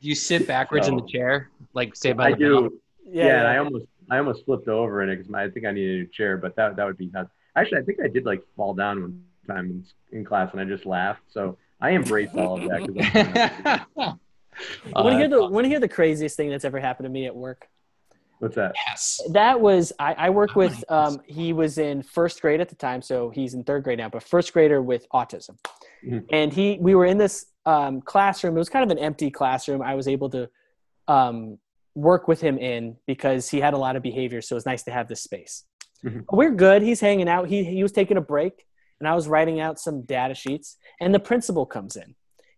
A: you sit backwards in the chair, like say by
C: I
A: the bell?
C: do. Yeah, and I almost I almost flipped over in it because I think I needed a new chair, but that that would be nuts. Actually, I think I did like fall down one time in, in class, and I just laughed. So I embrace all of that. 'cause I'm-
B: want to hear the want to hear the craziest thing that's ever happened to me at work?
C: what's that?
A: yes.
B: That was I, I work
A: I
B: with. Um, he was in first grade at the time, so he's in third grade now. But first grader with autism,
C: Mhm.
B: and he we were in this um, classroom. It was kind of an empty classroom. I was able to um, work with him in because he had a lot of behavior, so it was nice to have this space.
C: Mhm.
B: We're good. He's hanging out. He he was taking a break, and I was writing out some data sheets. And the principal comes in,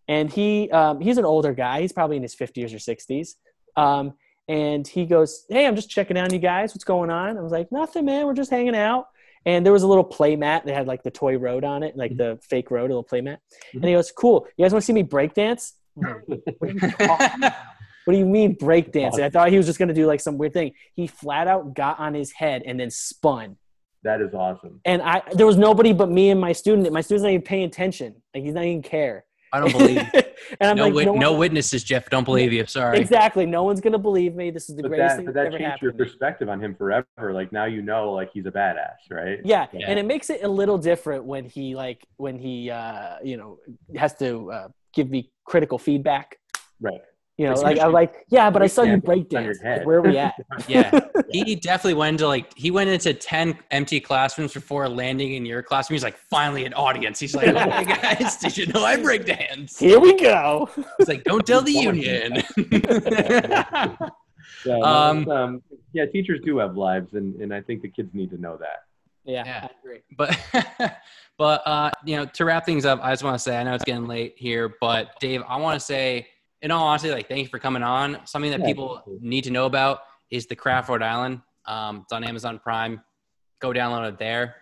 B: and he um, he's an older guy. He's probably in his fifties or sixties. Um, and he goes, "Hey, I'm just checking on you guys. What's going on?" I was like, "Nothing, man. We're just hanging out." And there was a little play mat that had like the toy road on it, like the fake road, a little play mat. And he goes, "Cool. You guys want to see me break dance?" Like, what, are you talking about? what do you mean break dancing? I thought he was just gonna do like some weird thing. He flat out got on his head and then spun.
C: That is awesome.
B: And I there was nobody but me and my student. My student's not even paying attention. Like he's not even care.
A: I don't believe.
B: and I'm
A: no,
B: like,
A: wit-
B: no,
A: no witnesses, Jeff. Don't believe you. Sorry.
B: Exactly. No one's gonna believe me. This is the
C: But
B: greatest
C: that
B: thing
C: but
B: that's
C: that changed
B: happened.
C: your perspective on him forever. Like now you know like he's a badass, right?
B: Yeah.
A: Yeah.
B: and it makes it a little different when he like when he uh you know has to uh, give me critical feedback.
C: Right.
B: You know,
A: It's
B: like I'm like, yeah, but I saw you
C: Yeah,
B: break dance. Like, where are we at?
A: Yeah. He definitely went into like he went into ten empty classrooms before landing in your classroom. He's like, finally an audience. He's like, oh my guys, did you know I break dance?
B: Here we go.
A: He's like, don't tell the union.
C: Yeah,
A: Um,
C: um, yeah, teachers do have lives, and and I think the kids need to know that.
B: Yeah, yeah. I agree.
A: But but uh, you know, to wrap things up, I just want to say I know it's getting late here, but Dave, I want to say, in all honesty, like thank you for coming on. Something that yeah, people need to know about is the Craft Rhode Island. Um, it's on Amazon Prime. Go download it there,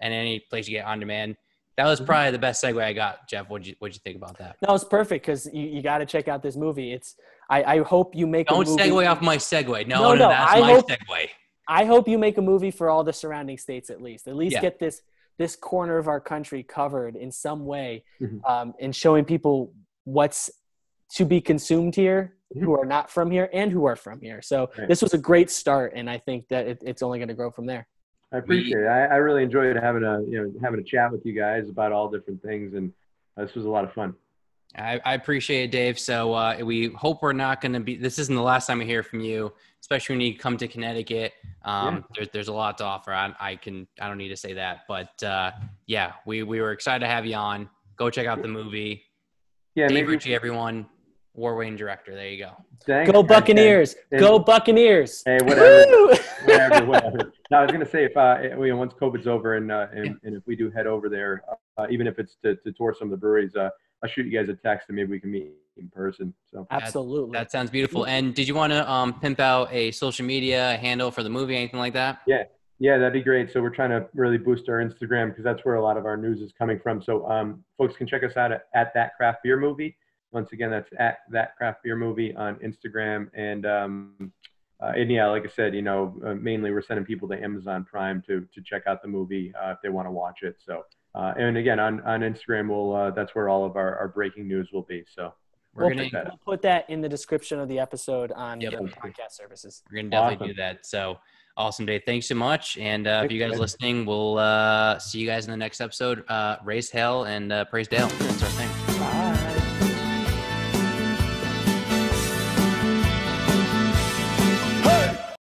A: and any place you get on demand. That was mm-hmm. probably the best segue I got, Jeff. What'd you What'd you think about that?
B: That was perfect because you, you got to check out this movie. It's I, I hope you make.
A: Don't
B: a movie.
A: segue off my segue. No, no, no, no that's I my
B: hope,
A: segue.
B: I hope you make a movie for all the surrounding states at least. At least yeah. get this this corner of our country covered in some way, mm-hmm. um, and showing people what's to be consumed here mm-hmm. who are not from here and who are from here. So right. this was a great start, and I think that it, it's only going to grow from there.
C: I appreciate it. I, I, really enjoyed having a you know having a chat with you guys about all different things, and this was a lot of fun.
A: I, I appreciate it, Dave. So uh, we hope we're not going to be. This isn't the last time we hear from you, especially when you come to Connecticut. Um, yeah. there's there's a lot to offer. I, I, can I don't need to say that, but uh, yeah, we we were excited to have you on. Go check out the movie. Yeah, Dave maybe, Ritchie, everyone. War Wayne director. There you go.
B: Thanks. Go Buccaneers! And, and, go Buccaneers!
C: Hey, whatever, whatever, whatever. No, I was gonna say if uh, you know, once COVID's over and uh, and, and, if we do head over there, uh, even if it's to, to tour some of the breweries, uh, I'll shoot you guys a text and maybe we can meet in person. So
B: absolutely,
A: that, that sounds beautiful. And did you want to um, pimp out a social media handle for the movie, anything like that?
C: Yeah, yeah, that'd be great. So we're trying to really boost our Instagram because that's where a lot of our news is coming from. So um, folks can check us out at, at that craft beer movie. Once again, that's at that craft beer movie on Instagram. And, um, uh, and yeah, like I said, you know, uh, mainly we're sending people to Amazon Prime to, to check out the movie uh, if they want to watch it. So, uh, and again, on, on Instagram, we'll, uh, that's where all of our, our breaking news will be. So
B: we're we'll, gonna, we'll put that in the description of the episode on yep. podcast services.
A: We're going to definitely awesome. do that. So awesome, Dave. Thanks so much. And uh, if you guys listening, we'll see you guys in the next episode. raise hell and praise Dale. That's our thing.
B: Bye.